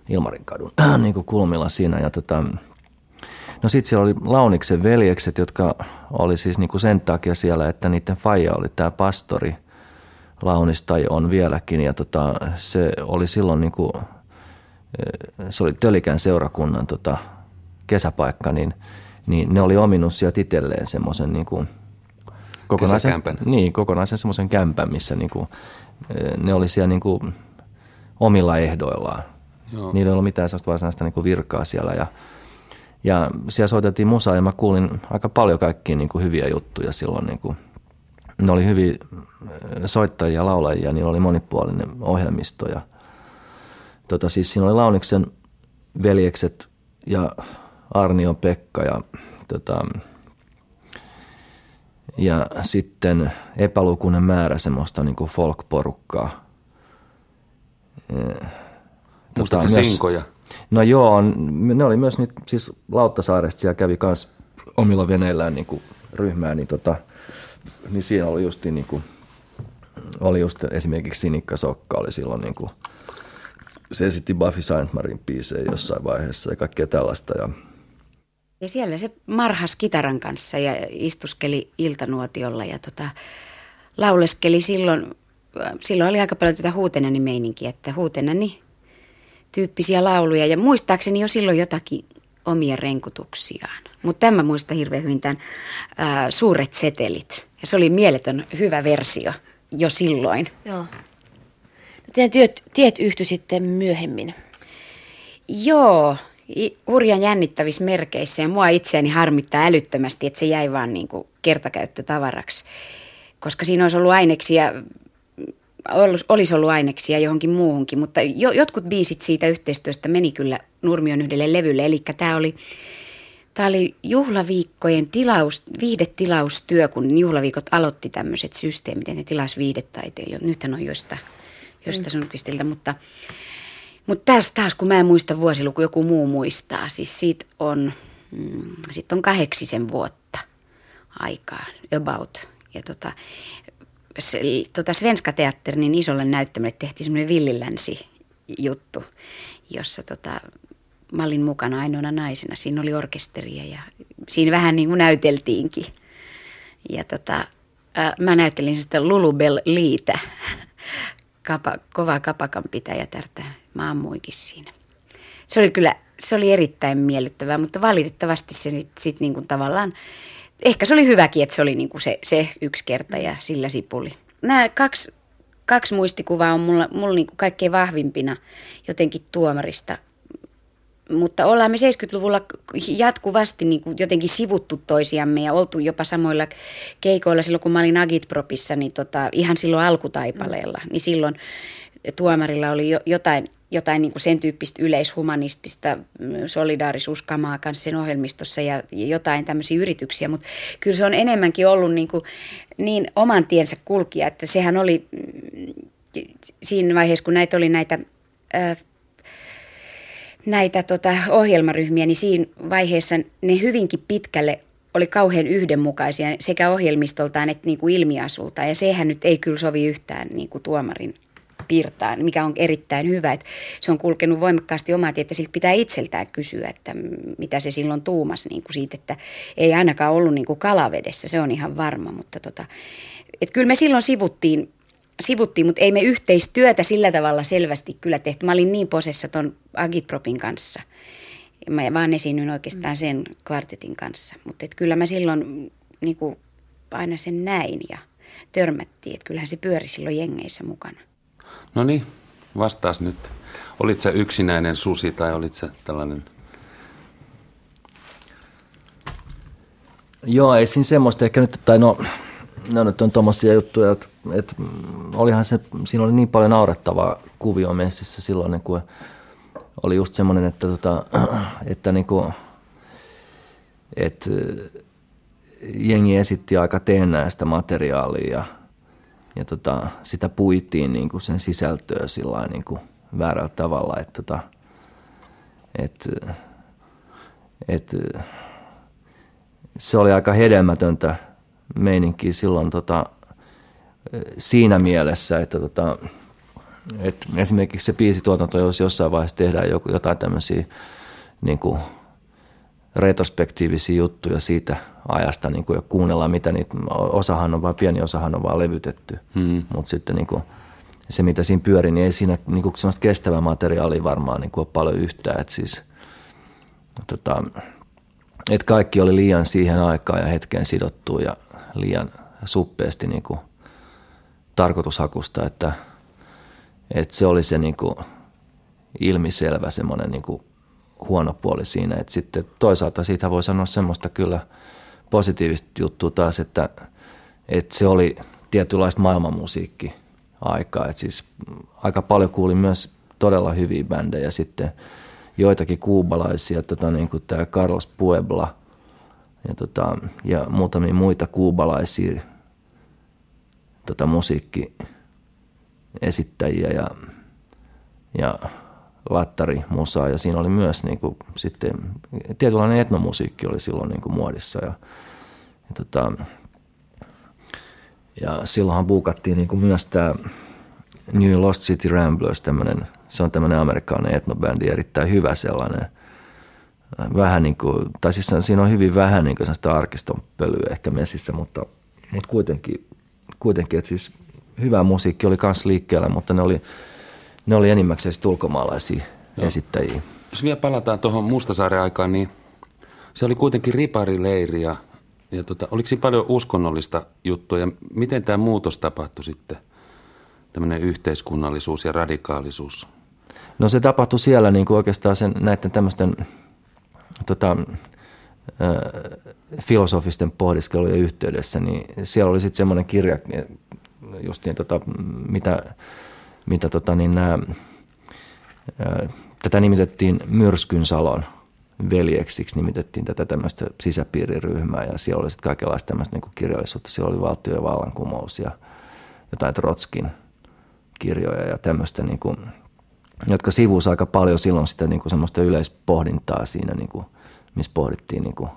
Ilmarinkadun niinku kulmilla siinä. Ja tota, no sitten siellä oli Launiksen veljekset, jotka oli siis niinku sen takia siellä, että niiden faija oli tämä pastori Launis tai on vieläkin. Ja tota, se oli silloin niinku, se oli Tölikän seurakunnan tota, kesäpaikka, niin, niin ne oli ominut sieltä itselleen semmoisen niin kuin – kokonaisen, niin, kokonaisen semmoisen kämpän, missä niinku, ne oli siellä niinku omilla ehdoillaan. Joo. Niillä ei ollut mitään sellaista varsinaista niinku virkaa siellä ja, ja siellä soitettiin musaa ja mä kuulin aika paljon kaikkia niinku hyviä juttuja silloin. Niinku, ne oli hyviä soittajia ja laulajia, niillä oli monipuolinen ohjelmisto ja tota, siis siinä oli Launiksen veljekset ja Arnion Pekka ja tota, ja sitten epälukuinen määrä semmoista niin kuin folk-porukkaa. Tota, myös, sinkoja? No joo, ne oli myös nyt, siis Lauttasaaresta siellä kävi myös omilla veneillään niin kuin ryhmää, niin, tota, niin siinä oli just, niin kuin, oli just esimerkiksi Sinikka Sokka oli silloin niin kuin, se esitti Buffy Saintmarin biisejä jossain vaiheessa ja kaikkea tällaista ja ja siellä se marhas kitaran kanssa ja istuskeli iltanuotiolla ja tota, lauleskeli silloin, silloin oli aika paljon tätä huutenani meininkiä, että huutenani tyyppisiä lauluja ja muistaakseni jo silloin jotakin omia renkutuksiaan. Mutta tämä muista hirveän hyvin tämän ää, Suuret setelit. Ja se oli mieletön hyvä versio jo silloin. Joo. No teidän työt, tiet yhtyi sitten myöhemmin. Joo, hurjan jännittävissä merkeissä ja mua itseäni harmittaa älyttömästi, että se jäi vaan niin kuin kertakäyttötavaraksi. Koska siinä olisi ollut aineksia, olisi ollut aineksia johonkin muuhunkin, mutta jo, jotkut biisit siitä yhteistyöstä meni kyllä Nurmion yhdelle levylle. Eli tämä oli Tämä oli juhlaviikkojen tilaus, viihdetilaustyö, kun juhlaviikot aloitti tämmöiset systeemit, että ne tilasi viihdetaiteilijoita. Nythän on joista, josta mm. Mutta, mutta tässä taas, kun mä en muista vuosiluku, joku muu muistaa, siis siitä on, mm, siitä on kahdeksisen vuotta aikaa, about. Ja tota, se, tota Svenska Teatterin niin isolle näyttämölle tehtiin semmoinen villilänsi juttu, jossa tota, mä olin mukana ainoana naisena. Siinä oli orkesteria ja siinä vähän niin kuin näyteltiinkin. Ja tota, ää, mä näyttelin sitä Lulubel Liitä, Kapa, kova kapakan pitäjätärtä. Mä ammuikin siinä. Se oli kyllä, se oli erittäin miellyttävää, mutta valitettavasti se sitten sit niin tavallaan, ehkä se oli hyväkin, että se oli niin kuin se, se yksi kerta ja sillä sipuli. Nämä kaksi, kaksi muistikuvaa on mulla, mulla niin kuin kaikkein vahvimpina jotenkin tuomarista – mutta ollaan me 70-luvulla jatkuvasti niin kuin jotenkin sivuttu toisiamme ja oltu jopa samoilla keikoilla silloin, kun mä olin Agitpropissa, niin tota, ihan silloin alkutaipaleella, niin silloin tuomarilla oli jo, jotain, jotain niin kuin sen tyyppistä yleishumanistista mm, solidaarisuuskamaa kanssa sen ohjelmistossa ja jotain tämmöisiä yrityksiä, mutta kyllä se on enemmänkin ollut niin, kuin, niin oman tiensä kulkija, että sehän oli mm, siinä vaiheessa, kun näitä oli näitä näitä tota, ohjelmaryhmiä, niin siinä vaiheessa ne hyvinkin pitkälle oli kauhean yhdenmukaisia sekä ohjelmistoltaan että niin kuin ilmiasultaan. Ja sehän nyt ei kyllä sovi yhtään niin kuin tuomarin pirtaan, mikä on erittäin hyvä. Että se on kulkenut voimakkaasti omaa tietä, siltä pitää itseltään kysyä, että mitä se silloin tuumas niin kuin siitä, että ei ainakaan ollut niin kuin kalavedessä, se on ihan varma. Mutta tota, että kyllä me silloin sivuttiin sivuttiin, mutta ei me yhteistyötä sillä tavalla selvästi kyllä tehty. Mä olin niin posessa ton Agitpropin kanssa. Mä vaan esiinnyin oikeastaan sen kvartetin kanssa. Mutta kyllä mä silloin niin aina sen näin ja törmättiin. Että kyllähän se pyöri silloin jengeissä mukana. No niin, vastaas nyt. Olit sä yksinäinen susi tai olit sä tällainen Joo, ei siinä semmoista ehkä nyt, tai no no nyt on tuommoisia juttuja, että, että olihan se, siinä oli niin paljon naurettavaa kuvio messissä silloin, kuin oli just semmoinen, että, tota, että niin kuin, että jengi esitti aika teennäistä materiaalia ja, ja tota, sitä puitiin niin kuin sen sisältöä sillä niin kuin väärällä tavalla, että, tota, että, että se oli aika hedelmätöntä – meininkiä silloin tota, siinä mielessä, että tota, et esimerkiksi se biisituotanto, jos jossain vaiheessa tehdään joku, jotain tämmöisiä niin kuin retrospektiivisia juttuja siitä ajasta niin kuin, ja kuunnellaan, mitä niitä, osahan on vaan, pieni osahan on vaan levytetty, hmm. mutta sitten niin kuin, se, mitä siinä pyörii, niin ei siinä niin kuin, sellaista kestävää materiaalia varmaan niin kuin, ole paljon yhtään, että siis tota, et kaikki oli liian siihen aikaan ja hetkeen sidottu ja liian suppeasti niin kuin tarkoitushakusta, että, että se oli se niin kuin ilmiselvä semmoinen niin kuin huono puoli siinä. Että sitten toisaalta siitä voi sanoa semmoista kyllä positiivista juttua taas, että, että se oli tietynlaista maailmanmusiikki aikaa. Että siis aika paljon kuulin myös todella hyviä bändejä sitten joitakin kuubalaisia, tota, niin kuin tämä Carlos Puebla – ja, tota, ja muutamia muita kuubalaisia tota, musiikkiesittäjiä ja, ja lattarimusaa ja siinä oli myös niin kuin, sitten tietynlainen etnomusiikki oli silloin niin kuin muodissa ja, ja, tota, ja silloinhan buukattiin niin kuin myös tämä New Lost City Ramblers, tämmönen, se on tämmöinen amerikkalainen etnobändi, erittäin hyvä sellainen – vähän niin kuin, tai siis siinä on hyvin vähän niin kuin arkiston pölyä ehkä messissä, mutta, mutta kuitenkin, kuitenkin, että siis hyvä musiikki oli myös liikkeellä, mutta ne oli, ne oli enimmäkseen ulkomaalaisia Joo. esittäjiä. Jos vielä palataan tuohon Mustasaaren aikaan, niin se oli kuitenkin riparileiri ja, ja tota, oliko siinä paljon uskonnollista juttua ja miten tämä muutos tapahtui sitten, tämmöinen yhteiskunnallisuus ja radikaalisuus? No se tapahtui siellä niin kuin oikeastaan sen, näiden tämmöisten – tota, filosofisten pohdiskelujen yhteydessä, niin siellä oli sitten semmoinen kirja, just niin, tota, mitä, mitä tota, niin nämä, tätä nimitettiin Myrskyn salon veljeksiksi nimitettiin tätä tämmöistä sisäpiiriryhmää ja siellä oli sitten kaikenlaista tämmöistä niin kirjallisuutta. Siellä oli valtio- ja vallankumous ja jotain Trotskin kirjoja ja tämmöistä, niin kuin, jotka sivuus aika paljon silloin sitä niin kuin semmoista yleispohdintaa siinä, niin kuin, missä pohdittiin niin kuin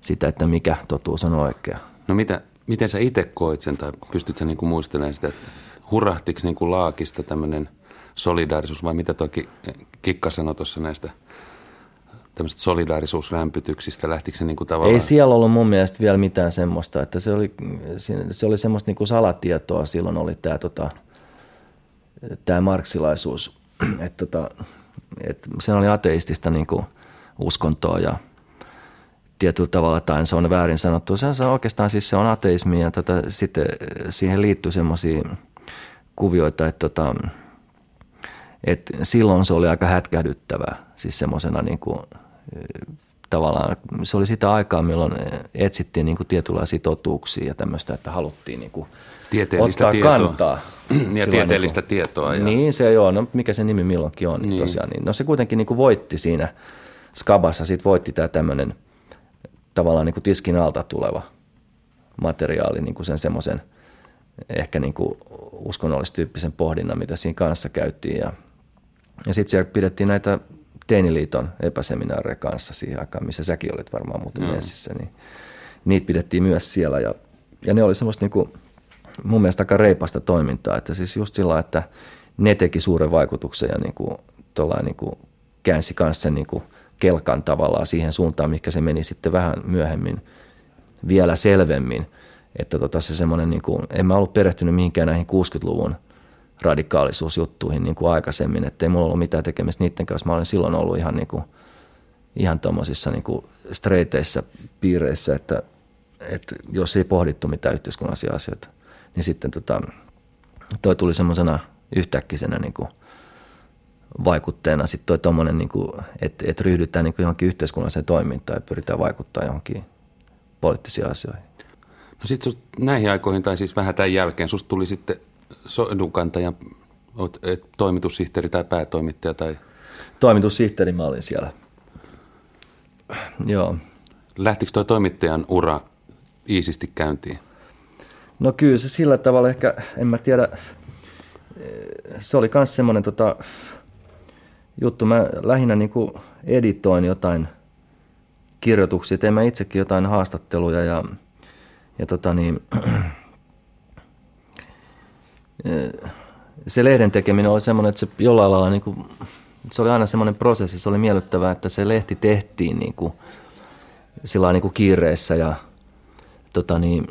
sitä, että mikä totuus on oikea. No mitä, miten sä itse koit sen tai pystyt sä niin kuin muistelemaan sitä, että hurahtiko niin kuin laakista tämmöinen solidaarisuus vai mitä toki Kikka sanoi tuossa näistä – tämmöistä solidaarisuusrämpytyksistä? Lähtikö se niin kuin tavallaan? Ei siellä ollut mun mielestä vielä mitään semmoista, että se oli, se oli semmoista niin kuin salatietoa. Silloin oli tämä, tota, tämä marksilaisuus, että tota, että se oli ateistista niin kuin uskontoa ja tietyllä tavalla, tai se on väärin sanottu. Se on oikeastaan siis se on ateismi ja tota, sitten siihen liittyy semmoisia kuvioita, että tota, et silloin se oli aika hätkähdyttävää, siis semmoisena niin kuin, tavallaan, se oli sitä aikaa, milloin etsittiin niin kuin tietynlaisia totuuksia ja tämmöistä, että haluttiin niin kuin tieteellistä ottaa tietoa. kantaa. ja tieteellistä niin kuin, tietoa. Ja... Niin se joo, no mikä se nimi milloinkin on, niin, niin. tosiaan. Niin, no se kuitenkin niin kuin voitti siinä Skabassa, sitten voitti tämä tämmöinen tavallaan niin kuin tiskin alta tuleva materiaali, niin kuin sen semmoisen ehkä niin kuin uskonnollistyyppisen pohdinnan, mitä siinä kanssa käytiin ja ja sitten siellä pidettiin näitä Teiniliiton epäseminaareja kanssa siihen aikaan, missä säkin olit varmaan muuten mm. messissä, niin niitä pidettiin myös siellä. Ja, ja ne oli semmoista niin kuin, mun mielestä aika reipasta toimintaa, että siis just sillä että ne teki suuren vaikutuksen ja niin kuin, niin kuin käänsi kanssa niin kuin kelkan tavallaan siihen suuntaan, mikä se meni sitten vähän myöhemmin vielä selvemmin. Että tota se semmoinen, niin kuin, en mä ollut perehtynyt mihinkään näihin 60-luvun – radikaalisuusjuttuihin niin kuin aikaisemmin, että ei mulla ollut mitään tekemistä niiden kanssa. Mä olin silloin ollut ihan, niin kuin, ihan tuommoisissa niin streiteissä piireissä, että, että jos ei pohdittu mitään yhteiskunnallisia asioita, niin sitten tota, toi tuli semmoisena yhtäkkisenä niin kuin vaikutteena sitten toi tommonen, niin kuin, että, että ryhdytään niin kuin johonkin yhteiskunnalliseen toimintaan ja pyritään vaikuttaa johonkin poliittisiin asioihin. No sitten näihin aikoihin, tai siis vähän tämän jälkeen, susta tuli sitten edunkantajan, olet toimitussihteeri tai päätoimittaja? Tai... Toimitussihteeri mä olin siellä. Joo. Lähtikö tuo toimittajan ura iisisti käyntiin? No kyllä se sillä tavalla ehkä, en mä tiedä, se oli myös semmoinen tota, juttu. Mä lähinnä niin kuin editoin jotain kirjoituksia, tein mä itsekin jotain haastatteluja ja, ja tota niin, se lehden tekeminen oli semmoinen, että se jollain lailla niin kuin, se oli aina semmoinen prosessi, se oli miellyttävää, että se lehti tehtiin niin kuin, sillä niin kuin kiireessä ja, tota niin,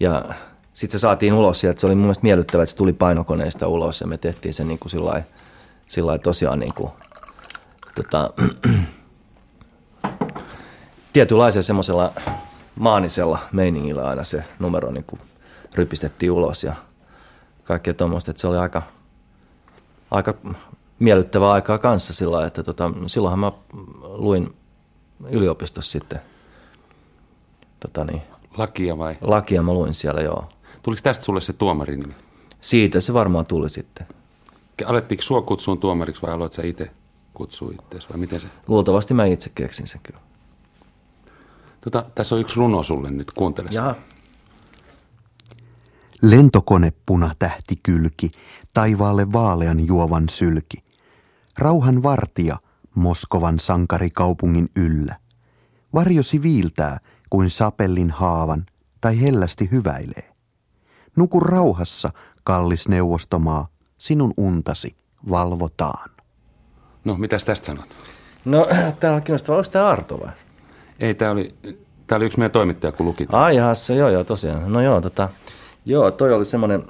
ja sitten se saatiin ulos ja se oli mun mielestä miellyttävää, että se tuli painokoneesta ulos ja me tehtiin se niin kuin sillä lailla tosiaan niin kuin, tota, tietynlaisella semmoisella maanisella meiningillä aina se numero niin kuin rypistettiin ulos ja kaikkea tuommoista, että se oli aika, aika miellyttävää aikaa kanssa sillä että tota, silloinhan mä luin yliopistossa sitten tota niin, Lakia vai? Lakia mä luin siellä, joo. Tuliko tästä sulle se tuomarin nimi? Siitä se varmaan tuli sitten. Alettiinko sua kutsuun tuomariksi vai aloit sä itse kutsua itseäsi vai miten se? Luultavasti mä itse keksin sen kyllä. Tota, tässä on yksi runo sulle nyt, kuuntele. Jaha. Lentokone tähti kylki, taivaalle vaalean juovan sylki. Rauhan vartija, Moskovan sankarikaupungin yllä. Varjosi viiltää kuin sapellin haavan tai hellästi hyväilee. Nuku rauhassa, kallis neuvostomaa, sinun untasi valvotaan. No, mitäs tästä sanot? No, täällä on kiinnostavaa. Onko tämä Arto vai? Ei, tämä oli, tää oli yksi meidän toimittaja, kun luki. Ai jahassa, joo, joo, tosiaan. No joo, tota, Joo, toi oli semmoinen,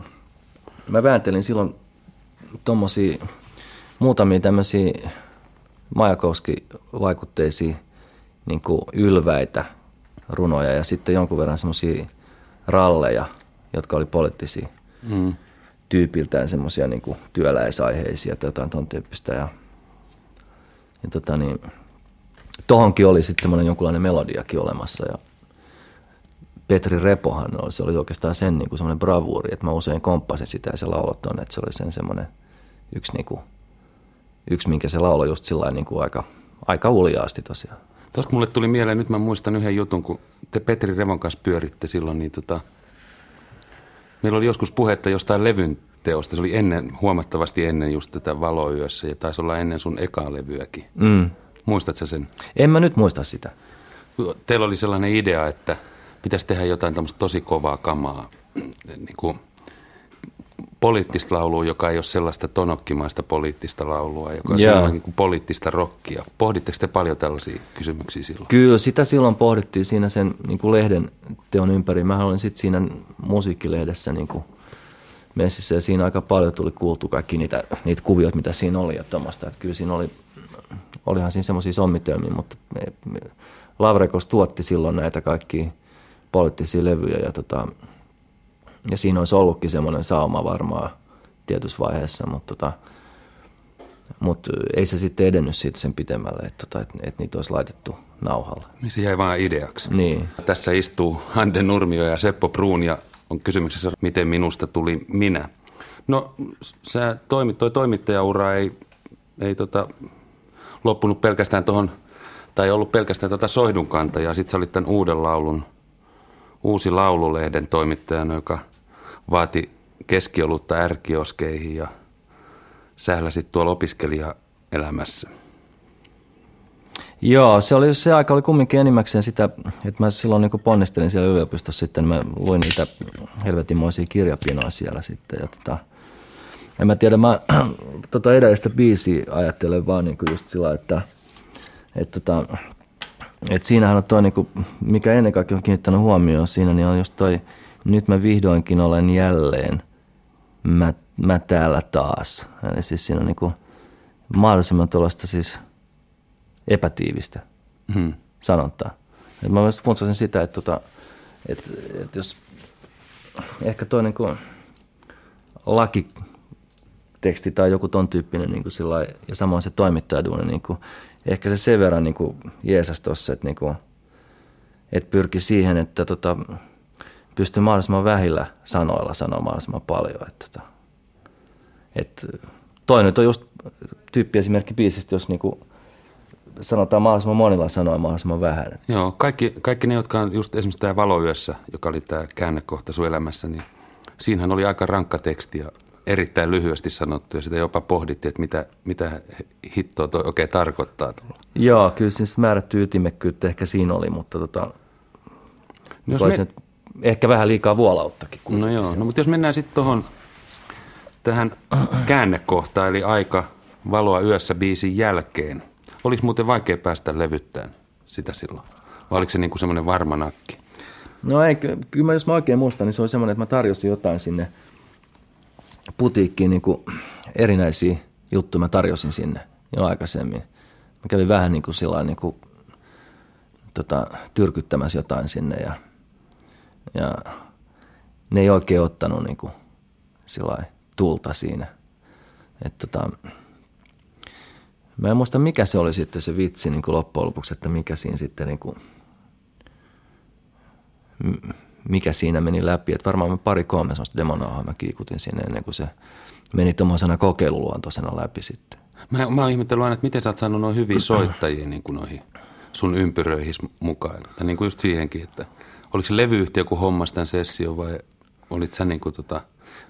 mä vääntelin silloin tuommoisia muutamia tämmöisiä Majakowski-vaikutteisia niin ylväitä runoja ja sitten jonkun verran semmoisia ralleja, jotka oli poliittisia mm. tyypiltään semmoisia niin työläisaiheisia tai jotain ton tyyppistä. Ja, ja tota niin, tohonkin oli sitten semmoinen jonkunlainen melodiakin olemassa ja Petri Repohan oli, se oli oikeastaan sen niin kuin semmoinen bravuuri, että mä usein komppasin sitä ja se laulot on, että se oli sen semmoinen yksi, niin kuin, yksi minkä se lauloi just sillä niin kuin aika aika uljaasti tosiaan. Tuosta mulle tuli mieleen, nyt mä muistan yhden jutun, kun te Petri Revon kanssa pyöritte silloin, niin tota, meillä oli joskus puhetta jostain levyn teosta. Se oli ennen, huomattavasti ennen just tätä valoyössä ja taisi olla ennen sun ekaa levyäkin. Mm. Muistatko sen? En mä nyt muista sitä. Teillä oli sellainen idea, että pitäisi tehdä jotain tämmöistä tosi kovaa kamaa, niin kuin poliittista laulua, joka ei ole sellaista tonokkimaista poliittista laulua, joka on yeah. niin kuin poliittista rockia. Pohditteko te paljon tällaisia kysymyksiä silloin? Kyllä, sitä silloin pohdittiin siinä sen niin kuin lehden teon ympäri. Mä olin sitten siinä musiikkilehdessä niin kuin messissä ja siinä aika paljon tuli kuultu kaikki niitä, niitä kuvioita, mitä siinä oli ja tuommoista. Että kyllä siinä oli, olihan siinä semmoisia sommitelmia, mutta me, me, Lavrekos tuotti silloin näitä kaikkia poliittisia levyjä ja, tota, ja siinä olisi ollutkin semmoinen sauma varmaan tietyssä vaiheessa, mutta tota, mutta ei se sitten edennyt siitä sen pitemmälle, että, tota, että, että niitä olisi laitettu nauhalla. Niin se jäi vain ideaksi. Niin. Tässä istuu Hande Nurmio ja Seppo Bruun ja on kysymyksessä, miten minusta tuli minä. No, sä toimit, toi toimittajaura ei, ei tota, loppunut pelkästään tuohon, tai ollut pelkästään tuota soihdun kantajaa. Sitten sä olit tämän uuden laulun, uusi laululehden toimittajana, joka vaati keskiolutta ärkioskeihin ja sähläsit tuolla opiskelijaelämässä. Joo, se, oli, se aika oli kumminkin enimmäkseen sitä, että mä silloin niin ponnistelin siellä yliopistossa sitten, mä luin niitä helvetinmoisia kirjapinoja siellä sitten. Ja tota, en mä tiedä, mä tota edellistä biisiä ajattelen vaan niin kuin just sillä, että, että, tota, että siinähän on toi, niin kuin, mikä ennen kaikkea on kiinnittänyt huomioon siinä, niin on just toi, nyt mä vihdoinkin olen jälleen, mä, mä täällä taas. Eli siis siinä on niin kuin mahdollisimman tuollaista siis – epätiivistä hmm. sanontaa. Et mä myös funtsasin sitä, että, tota, että, että jos ehkä toinen kuin lakiteksti tai joku ton tyyppinen niin kuin sillai, ja samoin se toimittajaduuni, niin kuin, ehkä se sen verran niin kuin Jeesus tossa, että, niin kuin, että pyrki siihen, että tota, pystyy mahdollisimman vähillä sanoilla sanomaan mahdollisimman paljon. Että, tota, että toinen on just tyyppiesimerkki biisistä, jos niin kuin, sanotaan mahdollisimman monilla sanoa mahdollisimman vähän. Joo, kaikki, kaikki ne, jotka on just esimerkiksi tämä Valoyössä, joka oli tämä käännekohta sun elämässä, niin siinähän oli aika rankka teksti ja erittäin lyhyesti sanottu ja sitä jopa pohdittiin, että mitä, mitä hittoa toi oikein tarkoittaa tuolla. Joo, kyllä siis määrätty ytimekkyyttä ehkä siinä oli, mutta tota, no jos me... ehkä vähän liikaa vuolauttakin. No joo, no, mutta jos mennään sitten tuohon tähän käännekohtaan, eli aika valoa yössä biisin jälkeen – Oliko muuten vaikea päästä levyttämään sitä silloin? Vai oliko se niin kuin semmoinen varma nakki? No ei, kyllä mä, jos mä oikein muistan, niin se oli semmoinen, että mä tarjosin jotain sinne putiikkiin niin kuin erinäisiä juttuja mä tarjosin sinne jo aikaisemmin. Mä kävin vähän niin kuin sillä niin kuin, tota, tyrkyttämässä jotain sinne ja, ja ne ei oikein ottanut niin kuin, sillä tulta siinä. että tota, Mä en muista, mikä se oli sitten se vitsi niin kuin loppujen lopuksi, että mikä siinä sitten niin kuin, mikä siinä meni läpi. Että varmaan pari kolme sellaista demonauhaa mä kiikutin sinne ennen kuin se meni tuommoisena kokeiluluontoisena läpi sitten. Mä, mä oon ihmetellyt aina, että miten sä oot saanut noin hyviä soittajia niin kuin noihin sun ympyröihin mukaan. Tai niin kuin just siihenkin, että oliko se levyyhtiö, kun hommas tämän session vai olit sä niin kuin tota...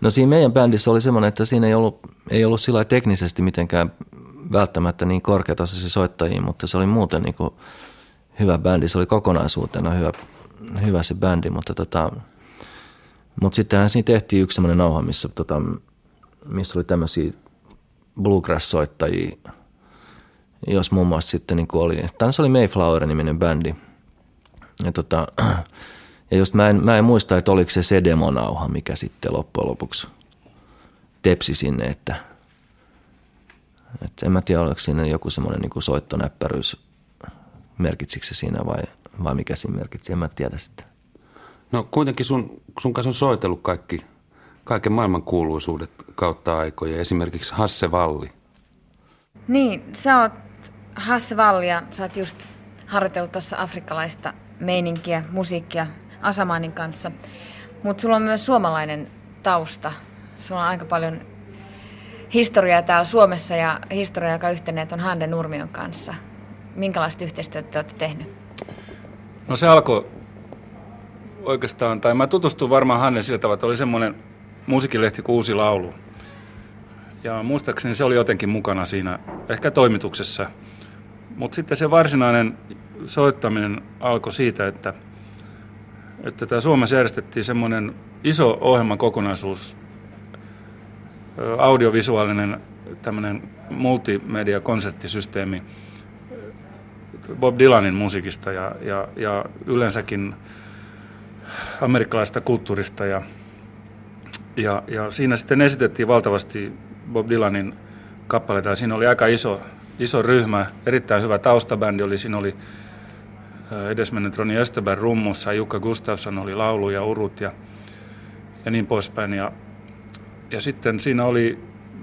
No siinä meidän bändissä oli semmoinen, että siinä ei ollut, ei ollut sillä teknisesti mitenkään välttämättä niin korkeatasoisia soittajia, mutta se oli muuten niin kuin hyvä bändi. Se oli kokonaisuutena hyvä, hyvä se bändi, mutta tota, mutta sittenhän siinä tehtiin yksi semmoinen nauha, missä, tota, missä oli tämmöisiä bluegrass-soittajia, jos muun muassa sitten niin oli, tämä oli Mayflower-niminen bändi. Ja, tota, ja just mä en, mä en muista, että oliko se se demonauha, mikä sitten loppujen lopuksi tepsi sinne, että – et en mä tiedä, oliko siinä joku semmoinen niin soittonäppäryys, merkitsikö se siinä vai, vai mikä siinä merkitsi, en mä tiedä sitä. No kuitenkin sun, sun kanssa on soitellut kaikki, kaiken maailman kuuluisuudet kautta aikoja, esimerkiksi Hasse Valli. Niin, sä oot Hasse Valli ja sä oot just harjoitellut tuossa afrikkalaista meininkiä, musiikkia Asamanin kanssa. Mutta sulla on myös suomalainen tausta. Sulla on aika paljon historiaa täällä Suomessa ja historia, joka yhteneet on Hande Nurmion kanssa. minkälaista yhteistyötä te olette tehnyt? No se alkoi oikeastaan, tai mä tutustuin varmaan Hanne sillä tavalla, että oli semmoinen musiikilehti kuin Uusi laulu. Ja muistaakseni se oli jotenkin mukana siinä, ehkä toimituksessa. Mutta sitten se varsinainen soittaminen alkoi siitä, että, että tämä Suomessa järjestettiin semmoinen iso ohjelmakokonaisuus, audiovisuaalinen tämmöinen multimedia-konserttisysteemi Bob Dylanin musiikista ja, ja, ja yleensäkin amerikkalaisesta kulttuurista. Ja, ja, ja siinä sitten esitettiin valtavasti Bob Dylanin kappaleita. Siinä oli aika iso, iso ryhmä, erittäin hyvä taustabändi oli. Siinä oli edesmennyt Roni Österberg rummussa, Jukka Gustafsson oli laulu ja urut ja, ja niin poispäin. Ja, ja sitten siinä oli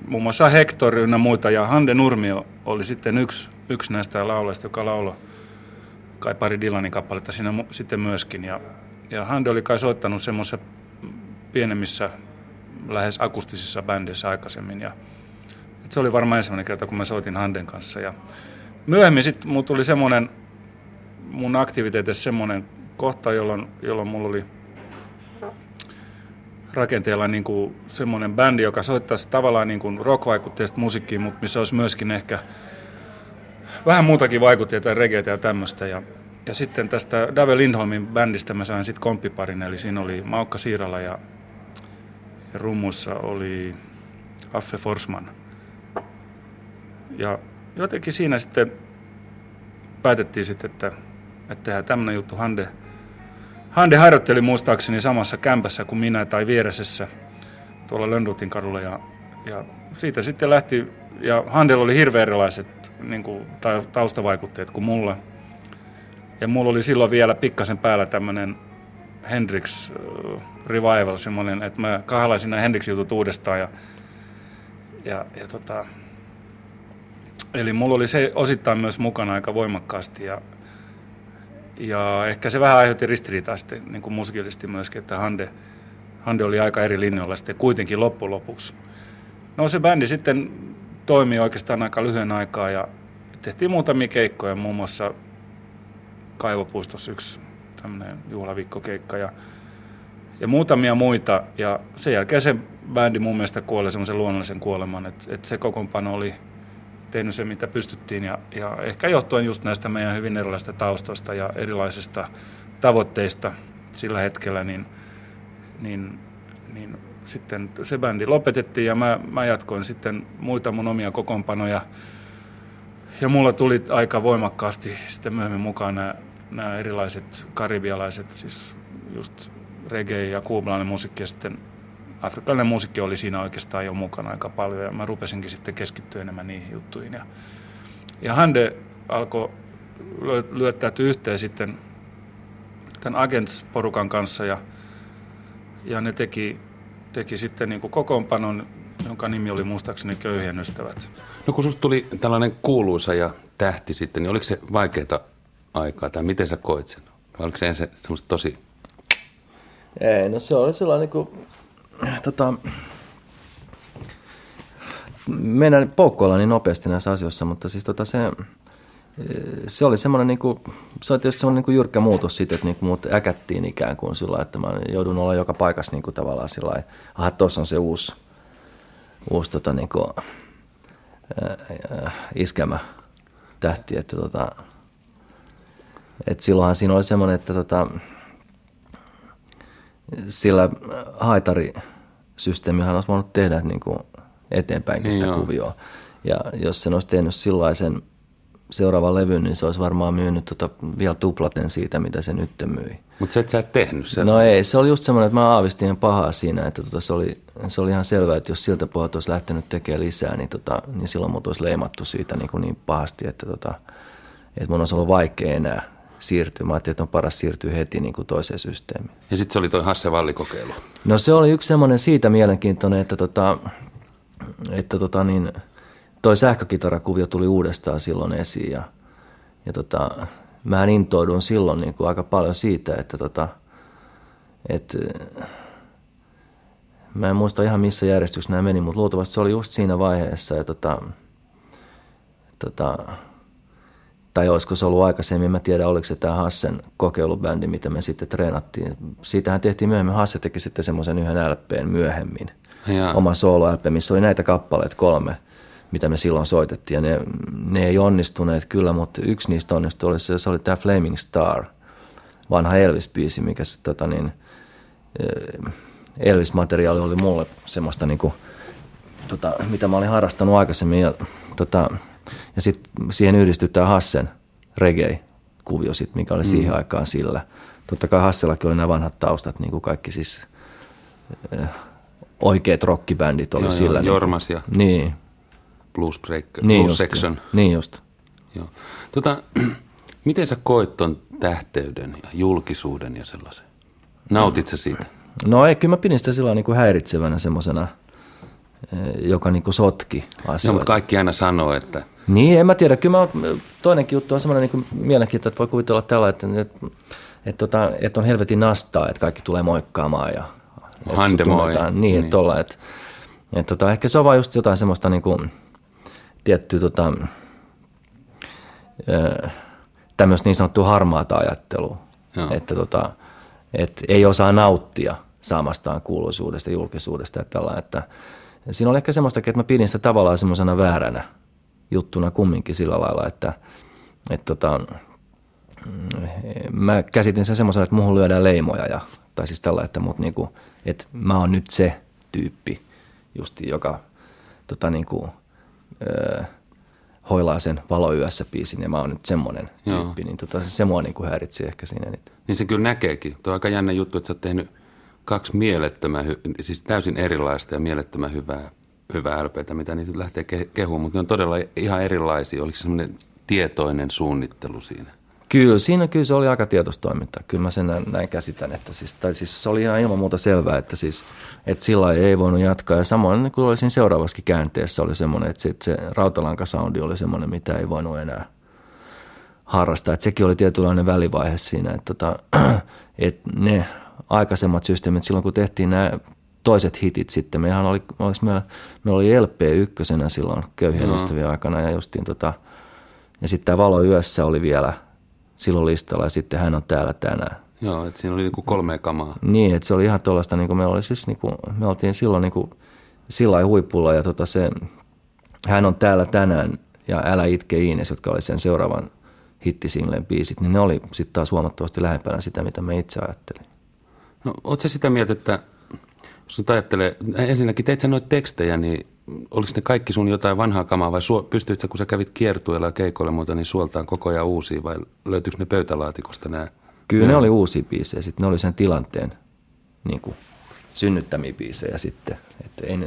muun muassa Hector ynnä muita ja Hande Nurmio oli sitten yksi, yksi näistä lauleista, joka lauloi kai pari Dylanin kappaletta siinä mu- sitten myöskin. Ja, ja Hande oli kai soittanut semmoisessa pienemmissä, lähes akustisissa bändeissä aikaisemmin. Ja, se oli varmaan ensimmäinen kerta, kun mä soitin Handen kanssa. Ja myöhemmin sitten mulla tuli semmoinen, mun aktiviteetissa semmoinen kohta, jolloin, jolloin mulla oli rakenteella niin kuin semmoinen bändi, joka soittaisi tavallaan niin kuin rock-vaikutteista musiikkia, mutta missä olisi myöskin ehkä vähän muutakin vaikutteita, reggaetä ja tämmöistä. Ja, ja sitten tästä Dave Lindholmin bändistä mä sain sitten komppiparin, eli siinä oli Maukka Siirala ja, ja rummuissa oli Affe Forsman. Ja jotenkin siinä sitten päätettiin sitten, että, että tehdään tämmöinen juttu Hande – Hande harjoitteli muistaakseni samassa kämpässä kuin minä tai vieresessä tuolla Lönnrutin kadulla ja, ja siitä sitten lähti, ja Handel oli hirveän erilaiset niin kuin, taustavaikutteet kuin mulla. Ja mulla oli silloin vielä pikkasen päällä tämmöinen Hendrix revival, semmoinen, että mä kahlaisin nämä Hendrix-jutut uudestaan ja, ja, ja tota, Eli mulla oli se osittain myös mukana aika voimakkaasti ja, ja ehkä se vähän aiheutti ristiriitaa sitten niin kuin musiikillisesti myöskin, että Hande, Hande oli aika eri linjoilla sitten kuitenkin loppujen lopuksi. No se bändi sitten toimi oikeastaan aika lyhyen aikaa ja tehtiin muutamia keikkoja, muun muassa Kaivopuistossa yksi tämmöinen juhlaviikkokeikka ja, ja muutamia muita. Ja sen jälkeen se bändi mun mielestä kuoli semmoisen luonnollisen kuoleman, että, että se kokoonpano oli – tehnyt se, mitä pystyttiin. Ja, ja ehkä johtuen just näistä meidän hyvin erilaisista taustoista ja erilaisista tavoitteista sillä hetkellä, niin, niin, niin sitten se bändi lopetettiin ja mä, mä jatkoin sitten muita mun omia kokoonpanoja. Ja mulla tuli aika voimakkaasti sitten myöhemmin mukaan nämä, nämä erilaiset karibialaiset, siis just reggae ja kuubalainen musiikki ja sitten afrikkalainen musiikki oli siinä oikeastaan jo mukana aika paljon ja mä rupesinkin sitten keskittyä enemmän niihin juttuihin. Ja, ja Hande alkoi lyöttäytyä yhteen sitten tämän Agents-porukan kanssa ja, ja ne teki, teki sitten niin kuin kokoonpanon, jonka nimi oli muistaakseni Köyhien ystävät. No kun susta tuli tällainen kuuluisa ja tähti sitten, niin oliko se vaikeaa aikaa tai miten sä koit sen? Vai oliko se ensin semmoista tosi... Ei, no se oli sellainen niin kuin tota, mennään poukkoilla niin nopeasti näissä asioissa, mutta siis tota se, se oli semmoinen, niin kuin, se oli semmoinen niin kuin jyrkkä muutos siitä, että niin kuin mut äkättiin ikään kuin sillä että mä joudun olla joka paikassa niin kuin tavallaan sillä lailla, aha, tuossa on se uusi, uusi tota, niin kuin, äh, iskelmä tähti, että tota, et silloinhan siinä oli semmoinen, että tota, sillä haitarisysteemihän olisi voinut tehdä niin kuin eteenpäinkin sitä niin kuvioa. Ja jos se olisi tehnyt sellaisen seuraavan levyn, niin se olisi varmaan myynyt tota vielä tuplaten siitä, mitä se nyt myi. Mutta se et sä et tehnyt sen. No ei, se oli just semmoinen, että mä aavistin pahaa siinä, että tota se, oli, se oli ihan selvää, että jos siltä pohjalta olisi lähtenyt tekemään lisää, niin, tota, niin silloin mut olisi leimattu siitä niin, kuin niin pahasti, että, tota, että mun olisi ollut vaikea enää siirtyä. Mä ajattelin, että on paras siirtyä heti niin kuin toiseen systeemiin. Ja sitten se oli tuo Hasse Valli-kokeilu. No se oli yksi semmoinen siitä mielenkiintoinen, että, tota, että tota niin, toi sähkökitarakuvio tuli uudestaan silloin esiin ja, ja tota, mähän intoudun silloin niin kuin aika paljon siitä, että tota, et, mä en muista ihan missä järjestyksessä nämä meni, mutta luultavasti se oli just siinä vaiheessa ja tota, tota, tai olisiko se ollut aikaisemmin, mä tiedän oliko se tämä Hassen kokeilubändi, mitä me sitten treenattiin. Siitähän tehtiin myöhemmin, Hasse teki sitten semmoisen yhden LPn myöhemmin, Jaa. oma solo-LP, missä oli näitä kappaleita kolme, mitä me silloin soitettiin. Ja ne, ne ei onnistuneet kyllä, mutta yksi niistä onnistui, oli se, se oli tämä Flaming Star, vanha Elvis-biisi, mikä se, tota niin, eh, Elvis-materiaali oli mulle semmoista niinku, tota, mitä mä olin harrastanut aikaisemmin. Ja, tota, ja sitten siihen yhdistyi tämä Hassen reggae-kuvio, sit, mikä oli mm. siihen aikaan sillä. Totta kai Hassellakin oli nämä vanhat taustat, niin kuin kaikki siis äh, oikeat rockibändit oli Joo, sillä. joo, niin, Jormas ja Niin, Blues Break, niin Blues just, Section. Niin just. Joo. Tota, miten sä koit ton tähteyden ja julkisuuden ja sellaisen? Nautit sä siitä? No ei, kyllä mä pidin sitä sillä niin kuin häiritsevänä semmoisena, joka niin kuin sotki No, asioita. mutta kaikki aina sanoo, että Niin, en mä tiedä. Kyllä mä, toinenkin juttu on semmoinen niin mielenkiintoinen, että voi kuvitella tällä, että, että, että, tota, että on helvetin nastaa, että kaikki tulee moikkaamaan ja että Hande moi. Niin, Niin. että, olla, että, että tota, ehkä se on vaan just jotain semmoista niin kuin, tiettyä tota, tämmöistä niin sanottua harmaata ajattelua, Joo. että tota, et ei osaa nauttia saamastaan kuuluisuudesta, julkisuudesta ja tällä, että siinä oli ehkä semmoista, että mä pidin sitä tavallaan semmoisena vääränä juttuna kumminkin sillä lailla, että, että tota, mm, mä käsitin sen semmoisena, että muuhun lyödään leimoja ja, tai siis tällä, että, mut niinku, että mä oon nyt se tyyppi justi, joka tota niinku, ö, hoilaa sen valoyössä biisin ja mä oon nyt semmoinen Joo. tyyppi, niin tota, se mua niinku häiritsi ehkä siinä eniten. niin se kyllä näkeekin. Tuo on aika jännä juttu, että sä oot tehnyt kaksi mielettömän, hy- siis täysin erilaista ja mielettömän hyvää, hyvää LPtä, mitä niitä lähtee ke- kehumaan, mutta ne on todella ihan erilaisia. Oliko se semmoinen tietoinen suunnittelu siinä? Kyllä, siinä kyllä se oli aika tietoistoimintaa. Kyllä mä sen näin, näin käsitän, että siis, tai siis se oli ihan ilman muuta selvää, että, siis, että sillä ei voinut jatkaa. Ja samoin kuin oli siinä seuraavassakin käänteessä oli semmoinen, että sit se rautalankasoundi oli semmoinen, mitä ei voinut enää harrastaa. Että sekin oli tietynlainen välivaihe siinä, että, tota, että ne aikaisemmat systeemit, silloin kun tehtiin nämä toiset hitit sitten, meillähän oli, oliko meillä, meillä oli LP ykkösenä silloin köyhien Joo. ystävien aikana ja justiin tota, ja sitten tämä Valo yössä oli vielä silloin listalla ja sitten hän on täällä tänään. Joo, että siinä oli niinku kolme kamaa. Niin, että se oli ihan tuollaista, niin kuin me, oli siis, niin kuin, me oltiin silloin niin kuin, sillä huipulla ja tota se, hän on täällä tänään ja Älä itke Iines, jotka oli sen seuraavan hittisinglen biisit, niin ne oli sitten taas huomattavasti lähempänä sitä, mitä me itse ajattelin. No, oot sä sitä mieltä, että jos nyt ajattelee, ensinnäkin teit sä noita tekstejä, niin oliko ne kaikki sun jotain vanhaa kamaa vai suo, pystyit sä, kun sä kävit kiertueella ja keikoilla muuta, niin suoltaan koko ajan uusia vai löytyykö ne pöytälaatikosta nämä? Kyllä ne oli uusia biisejä, sitten ne oli sen tilanteen niin kuin, synnyttämiä biisejä sitten. Että ei,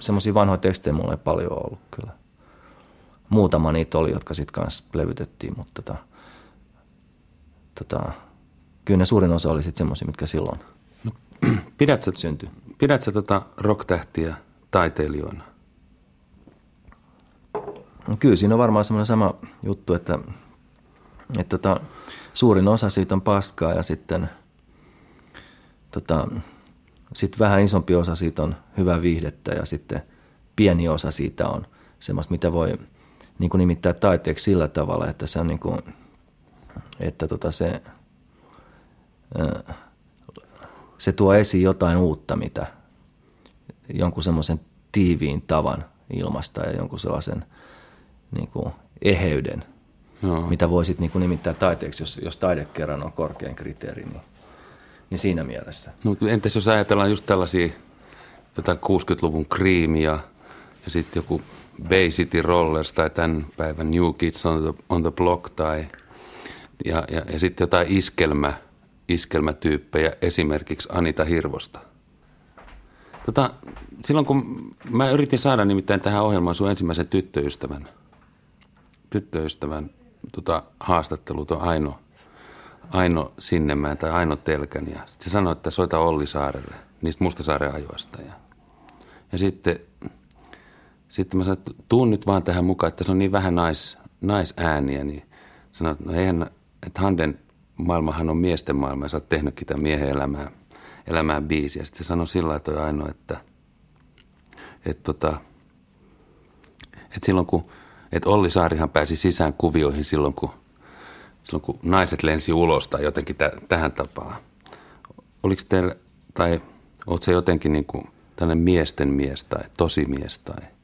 semmoisia vanhoja tekstejä mulla ei paljon ollut kyllä. Muutama niitä oli, jotka sitten kanssa levytettiin, mutta tota, tota, kyllä ne suurin osa oli sitten semmoisia, mitkä silloin Pidät sä, syntyi. pidät sä tota rocktähtiä taiteilijoina? No kyllä siinä on varmaan semmoinen sama juttu, että, että tota, suurin osa siitä on paskaa ja sitten tota, sit vähän isompi osa siitä on hyvää viihdettä ja sitten pieni osa siitä on semmoista, mitä voi niin kuin nimittää taiteeksi sillä tavalla, että se on niin kuin, että tota se, ö, se tuo esiin jotain uutta, mitä jonkun semmoisen tiiviin tavan ilmasta ja jonkun sellaisen niin kuin eheyden, Joo. mitä voisit niin kuin nimittää taiteeksi, jos, jos taide kerran on korkein kriteeri, niin, niin siinä mielessä. No, entäs jos ajatellaan just tällaisia jotain 60-luvun kriimiä ja sitten joku Bay City Rollers tai tämän päivän New Kids on the, on the Block tai ja, ja, ja sitten jotain iskelmä, iskelmätyyppejä, esimerkiksi Anita Hirvosta. Tota, silloin kun mä yritin saada nimittäin tähän ohjelmaan sun ensimmäisen tyttöystävän, tyttöystävän tota, haastattelu, tuon Aino, Aino Sinnemäen tai Aino Telkän. Ja se sanoi, että soita Olli Saarelle niistä Mustasaaren ajoista. Ja, ja sitten, sitten mä sanoin, että tuun nyt vaan tähän mukaan, että se on niin vähän nais, naisääniä. Niin sanoin, että no eihän, että Handen maailmahan on miesten maailma ja sä oot tehnytkin tämän miehen elämää, elämää biisiä. Sitten se sanoi sillä lailla toi Aino, että, että, tota, että silloin kun että Olli Saarihan pääsi sisään kuvioihin silloin, kun, silloin, kun naiset lensi ulos tai jotenkin t- tähän tapaan. Oliko teillä, tai oletko se jotenkin niin kuin tällainen miesten mies tai tosi mies tai –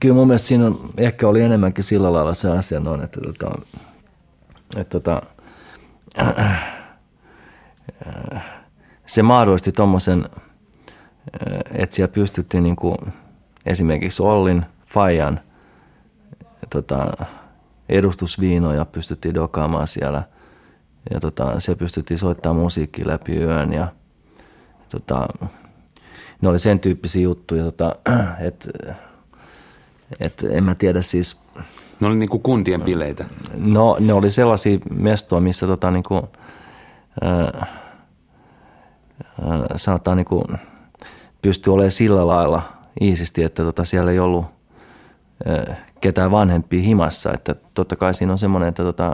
kyllä mun mielestä siinä on, ehkä oli enemmänkin sillä lailla se asia noin, että, tota, että tota, se mahdollisti tuommoisen, että siellä pystyttiin niin kuin esimerkiksi Ollin, Fajan tota, edustusviinoja pystyttiin dokaamaan siellä. Ja tota, se pystyttiin soittamaan musiikki läpi yön ja tota, ne oli sen tyyppisiä juttuja, tota, että et en mä tiedä siis... Ne oli niinku kundien bileitä? No ne oli sellaisia mestoja, missä tota niinku, äh, äh, sanotaan niinku, pystyi olemaan sillä lailla iisisti, että tota siellä ei ollut äh, ketään vanhempia himassa. Että totta kai siinä on semmoinen, että tota,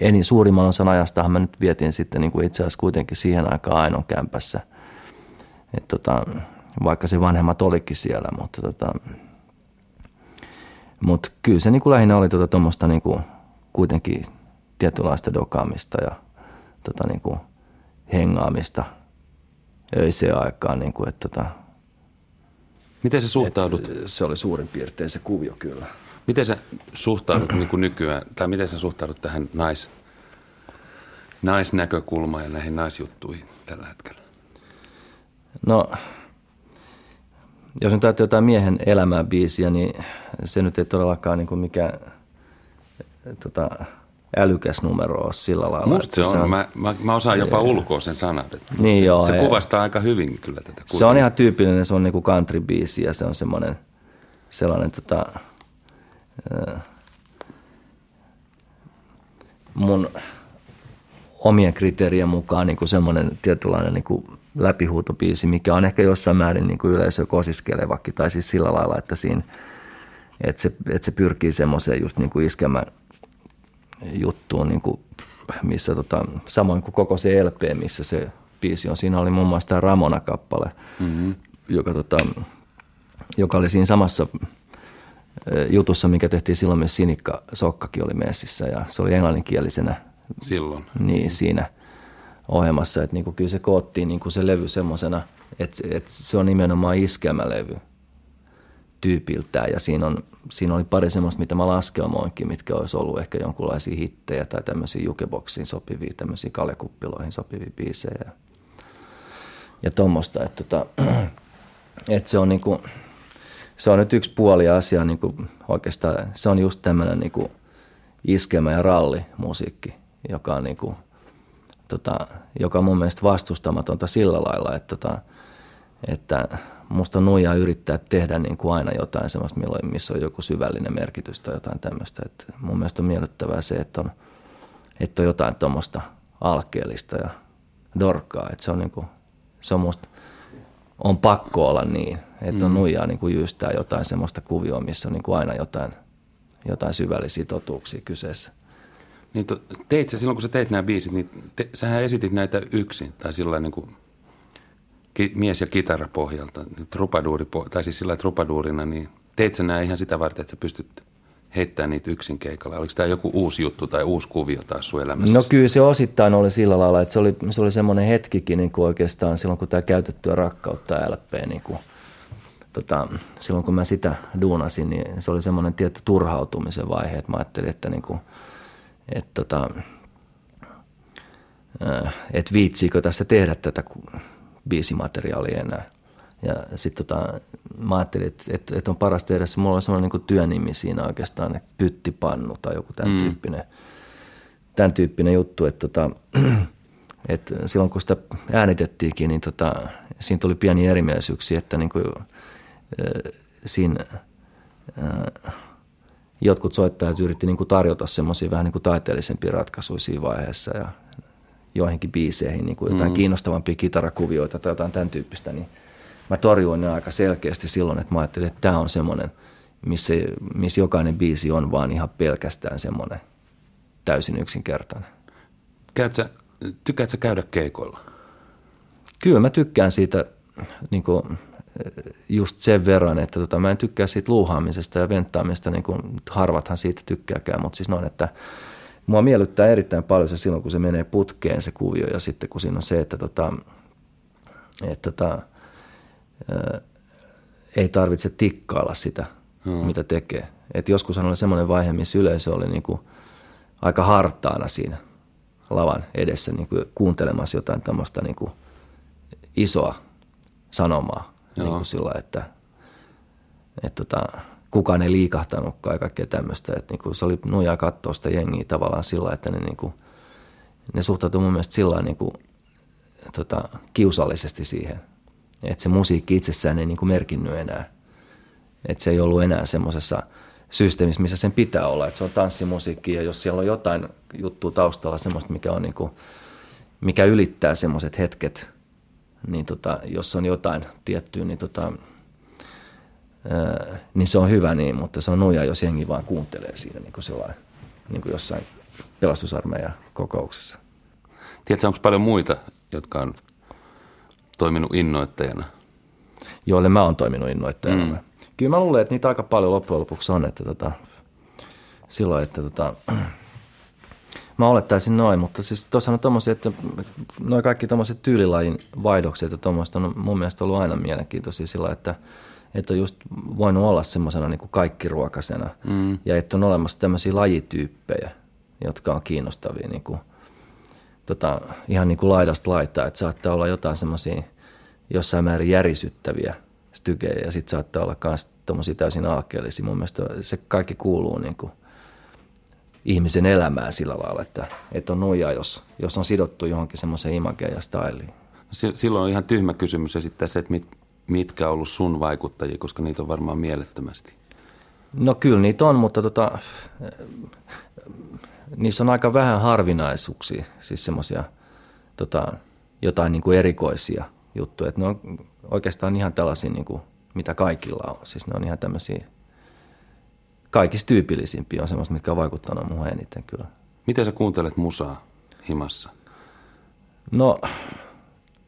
eni suurimman osan ajastahan mä nyt vietin sitten niin kuin itse asiassa kuitenkin siihen aikaan ainoa kämpässä. Et tota, vaikka se vanhemmat olikin siellä, mutta tota, mutta kyllä se niin kuin lähinnä oli tuommoista tota, niin kuitenkin tietynlaista dokaamista ja tota, niin kuin hengaamista öiseen aikaan. Niin kuin, että, tota, Miten sä suhtaudut? se oli suurin piirtein se kuvio kyllä. Miten sä suhtaudut niin kuin nykyään, tai miten sä suhtaudut tähän nais, naisnäkökulmaan ja näihin naisjuttuihin tällä hetkellä? No jos nyt ajattelee jotain miehen elämää biisiä, niin se nyt ei todellakaan niin kuin mikään tota, älykäs numero ole sillä lailla. Musta se on. Se on mä, mä, mä osaan jopa ja, ulkoa sen sanan. Niin joo, se kuvastaa aika hyvin kyllä tätä. Se on ihan tyypillinen, se on niin kuin country-biisi ja se on semmoinen sellainen tota, äh, mun omien kriteerien mukaan niin kuin semmoinen tietynlainen niin kuin läpihuutobiisi, mikä on ehkä jossain määrin niin kuin yleisö kosiskelevakin, tai siis sillä lailla, että, siinä, että, se, että se pyrkii semmoiseen just niin kuin iskemään juttuun, niin kuin, missä tota, samoin kuin koko se LP, missä se biisi on. Siinä oli muun muassa tämä Ramona-kappale, mm-hmm. joka, tota, joka oli siinä samassa jutussa, mikä tehtiin silloin myös Sinikka Sokkakin oli messissä ja se oli englanninkielisenä. Silloin. Niin, siinä – ohjelmassa, että niinku kyllä se koottiin niinku se levy semmoisena, että, että se on nimenomaan iskelmälevy tyypiltään. Ja siinä, on, siinä oli pari semmoista, mitä mä laskelmoinkin, mitkä olisi ollut ehkä jonkunlaisia hittejä tai tämmöisiä jukeboksiin sopivia, tämmöisiä kalekuppiloihin sopivia biisejä. Ja, ja tuommoista, että, tota, että se on niinku, se on nyt yksi puoli asiaa niinku oikeastaan, se on just tämmöinen niinku iskelmä ja ralli musiikki, joka on niinku – tota, joka on mun mielestä vastustamatonta sillä lailla, että, tota, että musta nuijaa yrittää tehdä niin kuin aina jotain semmoista, milloin, missä on joku syvällinen merkitys tai jotain tämmöistä. Et mun mielestä on miellyttävää se, että on, että on jotain tuommoista alkeellista ja dorkkaa. Että se on, niin kuin, se on musta, on pakko olla niin, että on mm. nuijaa niin kuin jyystää jotain semmoista kuvioa, missä on niin kuin aina jotain, jotain syvällisiä totuuksia kyseessä. Niin to, teit sä, silloin kun sä teit nämä biisit, niin te, sähän esitit näitä yksin, tai sillä niin kuin ki, mies- ja kitara pohjalta, trupaduuri, tai siis sillä trupaduurina, niin teit sä nämä ihan sitä varten, että sä pystyt heittämään niitä yksin keikalla? Oliko tämä joku uusi juttu tai uusi kuvio taas sun elämässä? No kyllä se osittain oli sillä lailla, että se oli, se oli semmoinen hetkikin niin kuin oikeastaan silloin, kun tämä käytettyä rakkautta LP, niin kuin, tota, silloin kun mä sitä duunasin, niin se oli semmoinen tietty turhautumisen vaihe, että mä ajattelin, että niin kuin – että tota, äh, et viitsiikö tässä tehdä tätä biisimateriaalia enää. Ja sitten tota, mä ajattelin, että et, et on paras tehdä se, mulla on semmoinen niin työnimi siinä oikeastaan, pyttipannu tai joku tämän, mm. tyyppinen, tämän tyyppinen juttu, että tota, et silloin kun sitä äänitettiinkin, niin tota, siinä tuli pieni erimielisyyksiä, että niin kuin, äh, siinä äh, jotkut soittajat yritti niin kuin tarjota semmoisia vähän niin kuin taiteellisempia ratkaisuja siinä vaiheessa ja joihinkin biiseihin niin kuin jotain mm. kiinnostavampia kitarakuvioita tai jotain tämän tyyppistä, niin mä torjuin ne aika selkeästi silloin, että mä ajattelin, että tämä on semmoinen, missä, missä jokainen biisi on vaan ihan pelkästään semmoinen täysin yksinkertainen. Käytkö, tykkäätkö käydä keikoilla? Kyllä mä tykkään siitä niin kuin, just sen verran, että tota, mä en tykkää siitä luuhaamisesta ja venttaamisesta, niin kuin harvathan siitä tykkääkään, mutta siis noin, että mua miellyttää erittäin paljon se silloin, kun se menee putkeen se kuvio ja sitten kun siinä on se, että, tota, että tota, ää, ei tarvitse tikkailla sitä, mm. mitä tekee. Et joskus oli semmoinen vaihe, missä yleisö oli niin kuin aika hartaana siinä lavan edessä niin kuin kuuntelemassa jotain tämmöistä niin kuin isoa sanomaa. Niin kuin sillä, että, että tota, kukaan ei liikahtanutkaan ja kaikkea tämmöistä. Että niin kuin se oli nujaa katsoa sitä jengiä tavallaan sillä, että ne, niin kuin, ne suhtautuivat mun mielestä sillä niin kuin, tota, kiusallisesti siihen. Että se musiikki itsessään ei niin kuin merkinnyt enää. Että se ei ollut enää semmoisessa systeemissä, missä sen pitää olla. Että se on tanssimusiikki ja jos siellä on jotain juttua taustalla, semmoista, mikä, on niin kuin, mikä ylittää semmoiset hetket, niin tota, jos on jotain tiettyä, niin, tota, niin se on hyvä niin, mutta se on nuja, jos jengi vaan kuuntelee siinä niin kuin sellainen, niin kuin jossain pelastusarmeijan kokouksessa. Tiedätkö, onko paljon muita, jotka on toiminut innoittajana? Joille mä oon toiminut innoittajana. Mm. Kyllä mä luulen, että niitä aika paljon loppujen lopuksi on, että tota, silloin, että tota, mä olettaisin noin, mutta siis tuossa on tommosia, että noin kaikki tommoset tyylilajin vaihdokset ja tuommoista on mun mielestä ollut aina mielenkiintoisia sillä, että, että on just voinut olla semmoisena niin kuin kaikkiruokasena mm. ja että on olemassa tämmöisiä lajityyppejä, jotka on kiinnostavia niin kuin, tota, ihan niin kuin laidasta laittaa, että saattaa olla jotain semmoisia jossain määrin järisyttäviä stykejä ja sitten saattaa olla myös tommosia täysin aakkeellisia. Mun mielestä se kaikki kuuluu niin kuin ihmisen elämään sillä lailla, että, että on nojaa, jos, jos on sidottu johonkin semmoiseen imageen ja styliin. Silloin on ihan tyhmä kysymys esittää se, että mit, mitkä on ollut sun vaikuttajia, koska niitä on varmaan mielettömästi. No kyllä niitä on, mutta tota, niissä on aika vähän harvinaisuuksia, siis semmoisia tota, jotain niin kuin erikoisia juttuja. Että ne on oikeastaan ihan tällaisia, niin kuin, mitä kaikilla on. Siis ne on ihan tämmöisiä kaikista tyypillisimpiä on semmoista, mitkä on vaikuttanut muuhun eniten kyllä. Miten sä kuuntelet musaa himassa? No...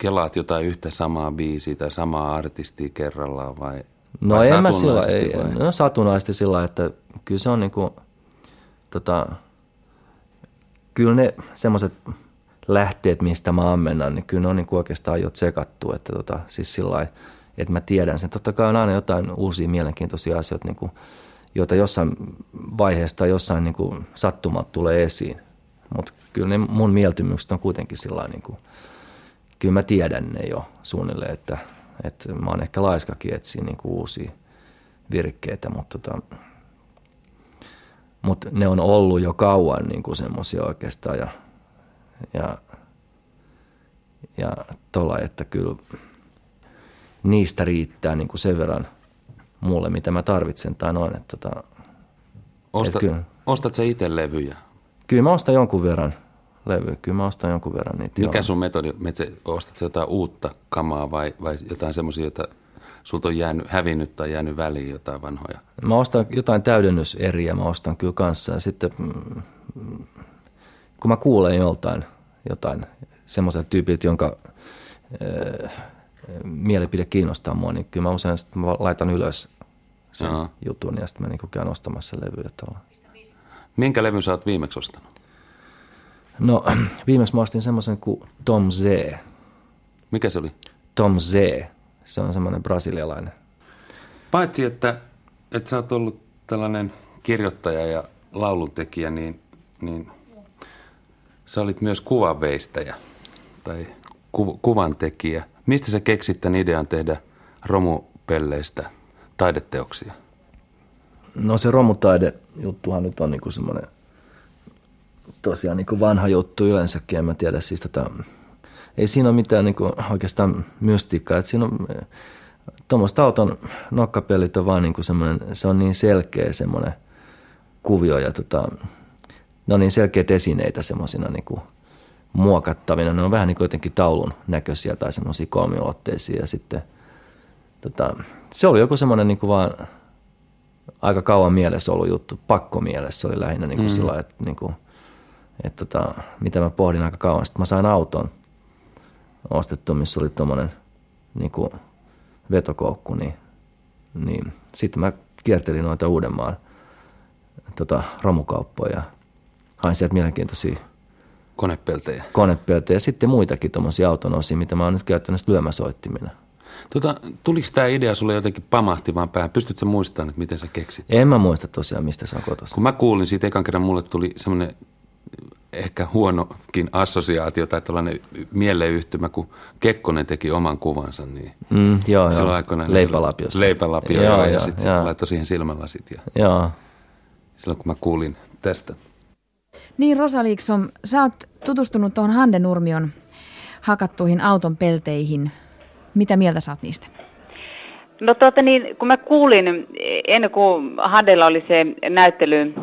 Kelaat jotain yhtä samaa biisiä tai samaa artistia kerrallaan vai No vai en mä sillä, ei, vai? no satunnaisesti sillä, että kyllä se on niinku, tota, kyllä ne semmoiset lähteet, mistä mä ammennan, niin kyllä ne on niinku oikeastaan jo tsekattu, että tota, siis sillä että mä tiedän sen. Totta kai on aina jotain uusia mielenkiintoisia asioita, niin kuin joita jossain vaiheessa tai jossain niin kuin sattumat tulee esiin. Mutta kyllä ne mun mieltymykset on kuitenkin sillä niin kuin, kyllä mä tiedän ne jo suunnilleen, että, että mä oon ehkä laiskakin etsiä niin kuin uusia virkkeitä, mutta tota, mut ne on ollut jo kauan niin kuin semmoisia oikeastaan ja, ja, ja tolla, että kyllä niistä riittää niin kuin sen verran – mulle, mitä mä tarvitsen tai noin. Että, tota, Osta, kyllä. Ostat sä itse levyjä? Kyllä mä ostan jonkun verran levyjä, kyllä mä ostan jonkun verran niitä. Mikä joo. sun metodi, ostat sä jotain uutta kamaa vai, vai jotain semmoisia, joita sulta on jäänyt, hävinnyt tai jäänyt väliin jotain vanhoja? Mä ostan jotain täydennyseriä, mä ostan kyllä kanssa ja sitten mm, kun mä kuulen joltain jotain semmoiselta tyypiltä, jonka äh, mielipide kiinnostaa mua, niin kyllä mä usein sit mä laitan ylös sen Aha. jutun ja sitten mä niin käyn ostamassa levyjä tuolla. Minkä levyn sä oot viimeksi ostanut? No viimeksi mä ostin semmoisen kuin Tom Z. Mikä se oli? Tom Z. Se on semmoinen brasilialainen. Paitsi, että, että sä oot ollut tällainen kirjoittaja ja lauluntekijä, niin, niin sä olit myös kuvanveistäjä tai ku, kuvantekijä. Mistä sä keksit tämän idean tehdä romupelleistä taideteoksia? No se romutaide juttuhan nyt on niinku semmoinen tosiaan niinku vanha juttu yleensäkin, en mä tiedä siis tätä, ei siinä ole mitään niinku oikeastaan mystiikkaa, että siinä on tuommoista auton nokkapellit on vaan niinku semmoinen, se on niin selkeä semmoinen kuvio ja tota, ne on niin selkeät esineitä semmoisina niinku muokattavina. Ne on vähän niin kuin jotenkin taulun näköisiä tai semmoisia kolmiulotteisia. Ja sitten tota, se oli joku semmoinen niin kuin vaan aika kauan mielessä ollut juttu, pakko mielessä. Oli lähinnä niin kuin mm. sillä että, niin kuin, että tota, mitä mä pohdin aika kauan. Sitten mä sain auton ostettu, missä oli tuommoinen niin vetokoukku, niin, niin sitten mä kiertelin noita Uudenmaan tota, romukauppoja. Hain sieltä mielenkiintoisia Konepeltejä. konepeltejä ja sitten muitakin tuommoisia auton osia, mitä mä oon nyt käyttänyt lyömäsoittimina. Tota, tuliko tämä idea sulle jotenkin pamahti vaan päähän? Pystytkö muistamaan, että miten sä keksit? En mä muista tosiaan, mistä se on kotoisin. Kun mä kuulin siitä ekan kerran, mulle tuli semmoinen ehkä huonokin assosiaatio tai tällainen mieleyhtymä, kun Kekkonen teki oman kuvansa. Niin Mm, joo, silloin joo. aikoinaan Leipälapiosta. Leipälapio, Joo, joo, ja sitten joo. laittoi siihen silmälasit. Ja Joo. silloin kun mä kuulin tästä. Niin Rosa Liksom, sä oot tutustunut tuohon Hande Nurmion hakattuihin auton pelteihin. Mitä mieltä sä oot niistä? No tuota niin, kun mä kuulin, ennen kuin Handella oli se näyttely,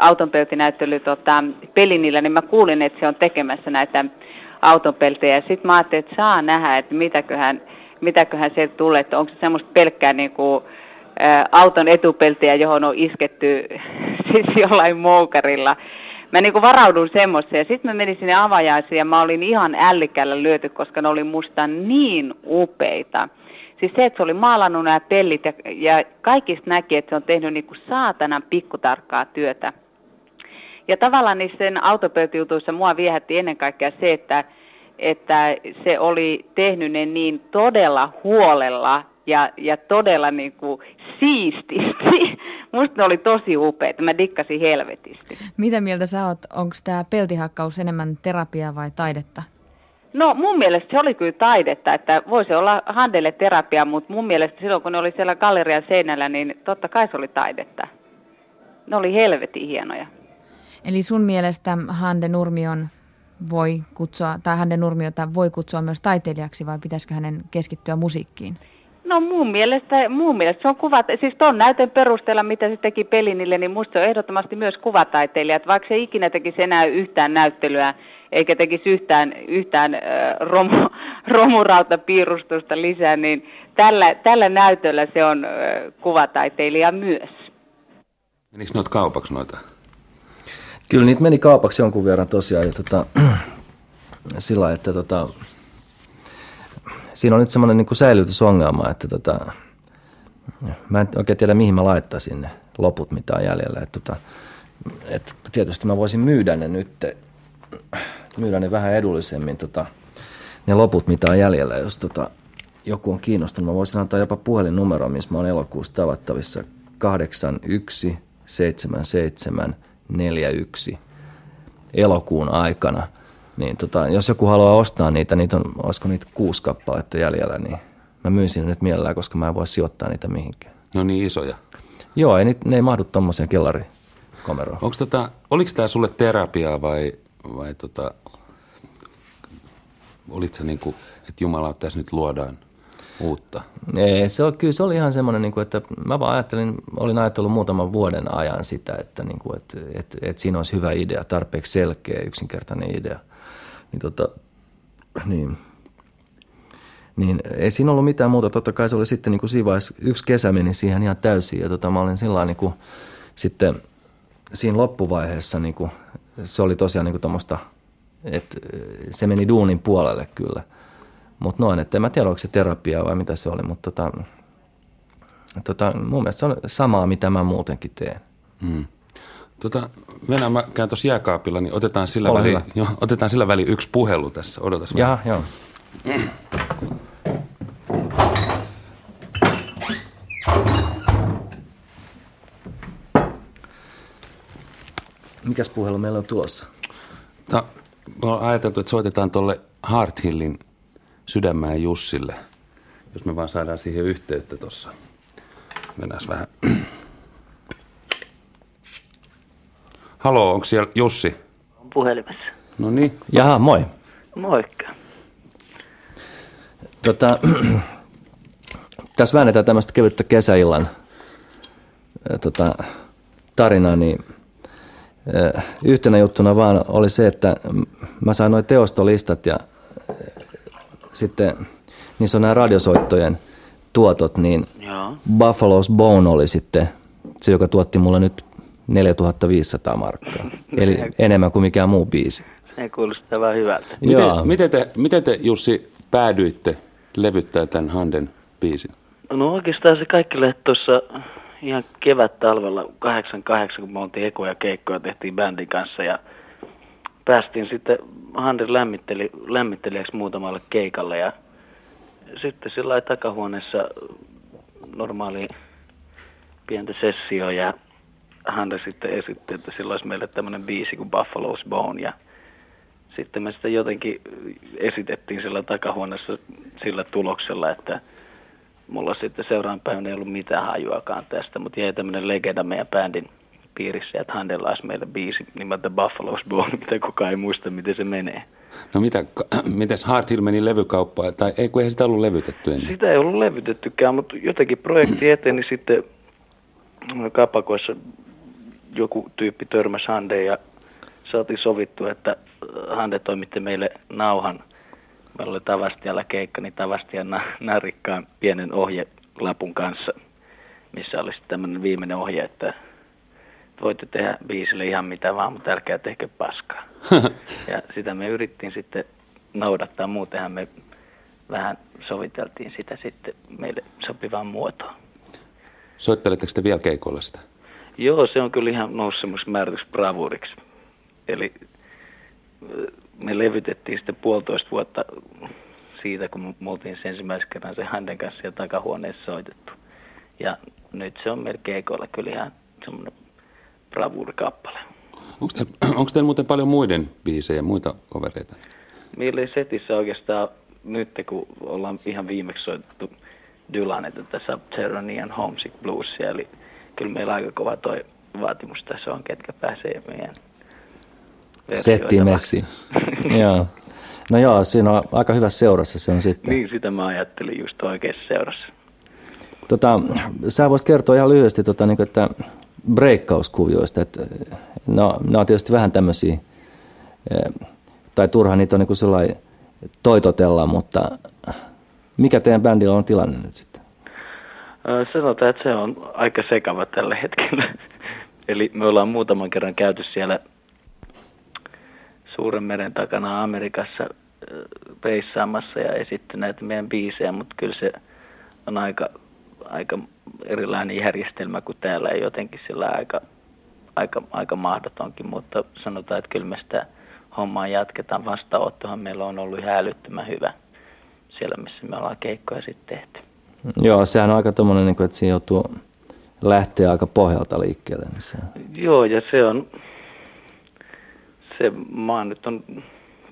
autonpeltinäyttely tota, Pelinillä, niin mä kuulin, että se on tekemässä näitä autonpeltejä. Sitten mä ajattelin, että saa nähdä, että mitäköhän, mitäköhän se tulee, että onko se semmoista pelkkää niin kuin, ää, auton etupeltiä, johon on isketty siis jollain moukarilla. Mä niin kuin varaudun semmoiseen ja sitten mä menin sinne avajaisiin ja mä olin ihan ällikällä lyöty, koska ne oli musta niin upeita. Siis se, että se oli maalannut nämä pellit ja, ja kaikista näki, että se on tehnyt niin kuin saatanan pikkutarkkaa työtä. Ja tavallaan niissä sen autopöytijutuissa mua viehätti ennen kaikkea se, että, että se oli tehnyt ne niin todella huolella ja, ja todella niin kuin siististi. Musta ne oli tosi upeita. Mä dikkasin helvetisti. Mitä mieltä sä oot? Onko tämä peltihakkaus enemmän terapiaa vai taidetta? No mun mielestä se oli kyllä taidetta, että voisi olla Handelle terapia, mutta mun mielestä silloin kun ne oli siellä gallerian seinällä, niin totta kai se oli taidetta. Ne oli helvetin hienoja. Eli sun mielestä Hande Nurmion voi kutsua, tai Hande Nurmiota voi kutsua myös taiteilijaksi vai pitäisikö hänen keskittyä musiikkiin? No mun mielestä, mun mielestä se on kuvat, siis ton näytön perusteella, mitä se teki Pelinille, niin musta se on ehdottomasti myös kuvataiteilija. Että vaikka se ikinä tekisi enää yhtään näyttelyä, eikä tekisi yhtään, yhtään romu, romurautapiirustusta lisää, niin tällä, tällä näytöllä se on kuvataiteilija myös. Menikö noita kaupaksi noita? Kyllä niitä meni kaupaksi jonkun verran tosiaan. Ja tota, sillä että tota, siinä on nyt semmoinen niin säilytysongelma, että tota, mä en oikein tiedä mihin mä laittaisin ne loput, mitä on jäljellä. Että tota, et tietysti mä voisin myydä ne nyt, myydä ne vähän edullisemmin, tota, ne loput, mitä on jäljellä, jos tota, joku on kiinnostunut. Mä voisin antaa jopa puhelinnumero, missä mä oon elokuussa tavattavissa 81 77 41 elokuun aikana. Niin tota, jos joku haluaa ostaa niitä, niitä on, olisiko niitä kuusi kappaletta jäljellä, niin mä myisin ne nyt mielellään, koska mä en voi sijoittaa niitä mihinkään. Ne on niin isoja. Joo, ei, ne ei mahdu tommoseen kellarikomeroon. Onko tota, oliko tämä sulle terapiaa vai, vai tota, olit sä niinku, että Jumala, tässä nyt luodaan uutta? Ei, se on, kyllä se oli ihan semmoinen, niin kuin, että mä vaan ajattelin, olin ajatellut muutaman vuoden ajan sitä, että, niin kuin, että, että, että siinä olisi hyvä idea, tarpeeksi selkeä, yksinkertainen idea. Niin, tota, niin, niin ei siinä ollut mitään muuta. Totta kai se oli sitten niin kuin siinä vaiheessa, yksi kesä meni siihen ihan täysin ja tota, mä olin sillä niin kuin, sitten siinä loppuvaiheessa niin kuin, se oli tosiaan niin kuin tommoista, että se meni duunin puolelle kyllä. Mutta noin, että en mä tiedä, oliko se terapiaa vai mitä se oli, mutta tota, tota, mun mielestä se on samaa, mitä mä muutenkin teen. Mm. Tota, Venä, mä käyn tuossa jääkaapilla, niin otetaan sillä, hyvä. jo, otetaan sillä väliin yksi puhelu tässä. Odotas Jaha, joo. Mikäs puhelu meillä on tulossa? Ta, me on ajateltu, että soitetaan tuolle Heart Hillin sydämään Jussille, jos me vaan saadaan siihen yhteyttä tuossa. Mennään vähän. Haloo, onko siellä Jussi? puhelimessa. No niin. Jaha, moi. Moikka. Tota, tässä väännetään tämmöistä kevyttä kesäillan tota, tarinaa, niin yhtenä juttuna vaan oli se, että mä sain noin teostolistat ja sitten niissä on nämä radiosoittojen tuotot, niin Joo. Buffalo's Bone oli sitten se, joka tuotti mulle nyt 4500 markkaa. Eli enemmän kuin mikään muu biisi. Se kuulostaa vaan hyvältä. Miten, Joo. miten, te, miten te, Jussi, päädyitte levyttää tämän Handen biisin? No oikeastaan se kaikki lähti tuossa ihan kevät-talvella 88, kun me oltiin ekoja keikkoja, tehtiin bändin kanssa ja päästiin sitten Hander lämmitteli, lämmittelijäksi muutamalle keikalle ja sitten sillä takahuoneessa normaali pientä sessio ja Hander sitten esitti, että sillä olisi meille tämmöinen biisi kuin Buffalo's Bone ja sitten me sitä jotenkin esitettiin sillä takahuoneessa sillä tuloksella, että mulla sitten seuraavan päivänä ei ollut mitään hajuakaan tästä, mutta jäi tämmöinen legenda meidän bändin piirissä, että Handella olisi meille biisi nimeltä Buffalo's Bone, mitä kukaan ei muista, miten se menee. No mitä, mites Hard Hill meni levykauppaan, tai ei kun eihän sitä ollut levytetty ennen? Sitä ei ollut levytettykään, mutta jotenkin projekti eteni niin sitten kapakoissa joku tyyppi törmäsi Handeen ja saatiin sovittu, että Hande toimitti meille nauhan – meillä oli Tavastialla keikka, niin Tavastian narikkaan pienen ohjelapun kanssa, missä olisi tämmöinen viimeinen ohje, että voitte tehdä biisille ihan mitä vaan, mutta älkää tehkö paskaa. ja sitä me yrittiin sitten noudattaa, muutenhan me vähän soviteltiin sitä sitten meille sopivaan muotoon. Soitteletteko te vielä keikolla sitä? Joo, se on kyllä ihan noussut semmoisiksi bravuriksi. Eli me levytettiin sitten puolitoista vuotta siitä, kun me oltiin sen ensimmäisen kerran se Handen kanssa ja takahuoneessa soitettu. Ja nyt se on melkein keikoilla kyllä ihan semmoinen bravurikappale. Onko teillä, onko teillä muuten paljon muiden biisejä, muita kovereita? Meillä ei setissä oikeastaan nyt, kun ollaan ihan viimeksi soitettu Dylan, tässä Subterranean Homesick Bluesia, eli kyllä meillä aika kova toi vaatimus tässä on, ketkä pääsee meidän Setti messi. joo. No joo, siinä on aika hyvä seurassa se on sitten. Niin, sitä mä ajattelin just oikeassa seurassa. Tota, sä voisit kertoa ihan lyhyesti, tota, niin kuin, että breikkauskuvioista, että no, ne on tietysti vähän tämmöisiä, eh, tai turha niitä on niin sellainen toitotella, mutta mikä teidän bändillä on tilanne nyt sitten? Sanotaan, että se on aika sekava tällä hetkellä. Eli me ollaan muutaman kerran käyty siellä suuren meren takana Amerikassa peissaamassa ja esitti näitä meidän biisejä, mutta kyllä se on aika, aika erilainen järjestelmä kuin täällä ja jotenkin sillä aika, aika, aika mahdotonkin, mutta sanotaan, että kyllä me sitä hommaa jatketaan. Vastaanottohan meillä on ollut ihan älyttömän hyvä siellä, missä me ollaan keikkoja sitten tehty. Joo, sehän on aika tommonen, niin että siinä joutuu lähteä aika pohjalta liikkeelle. Niin se... Joo, ja se on, se maa nyt on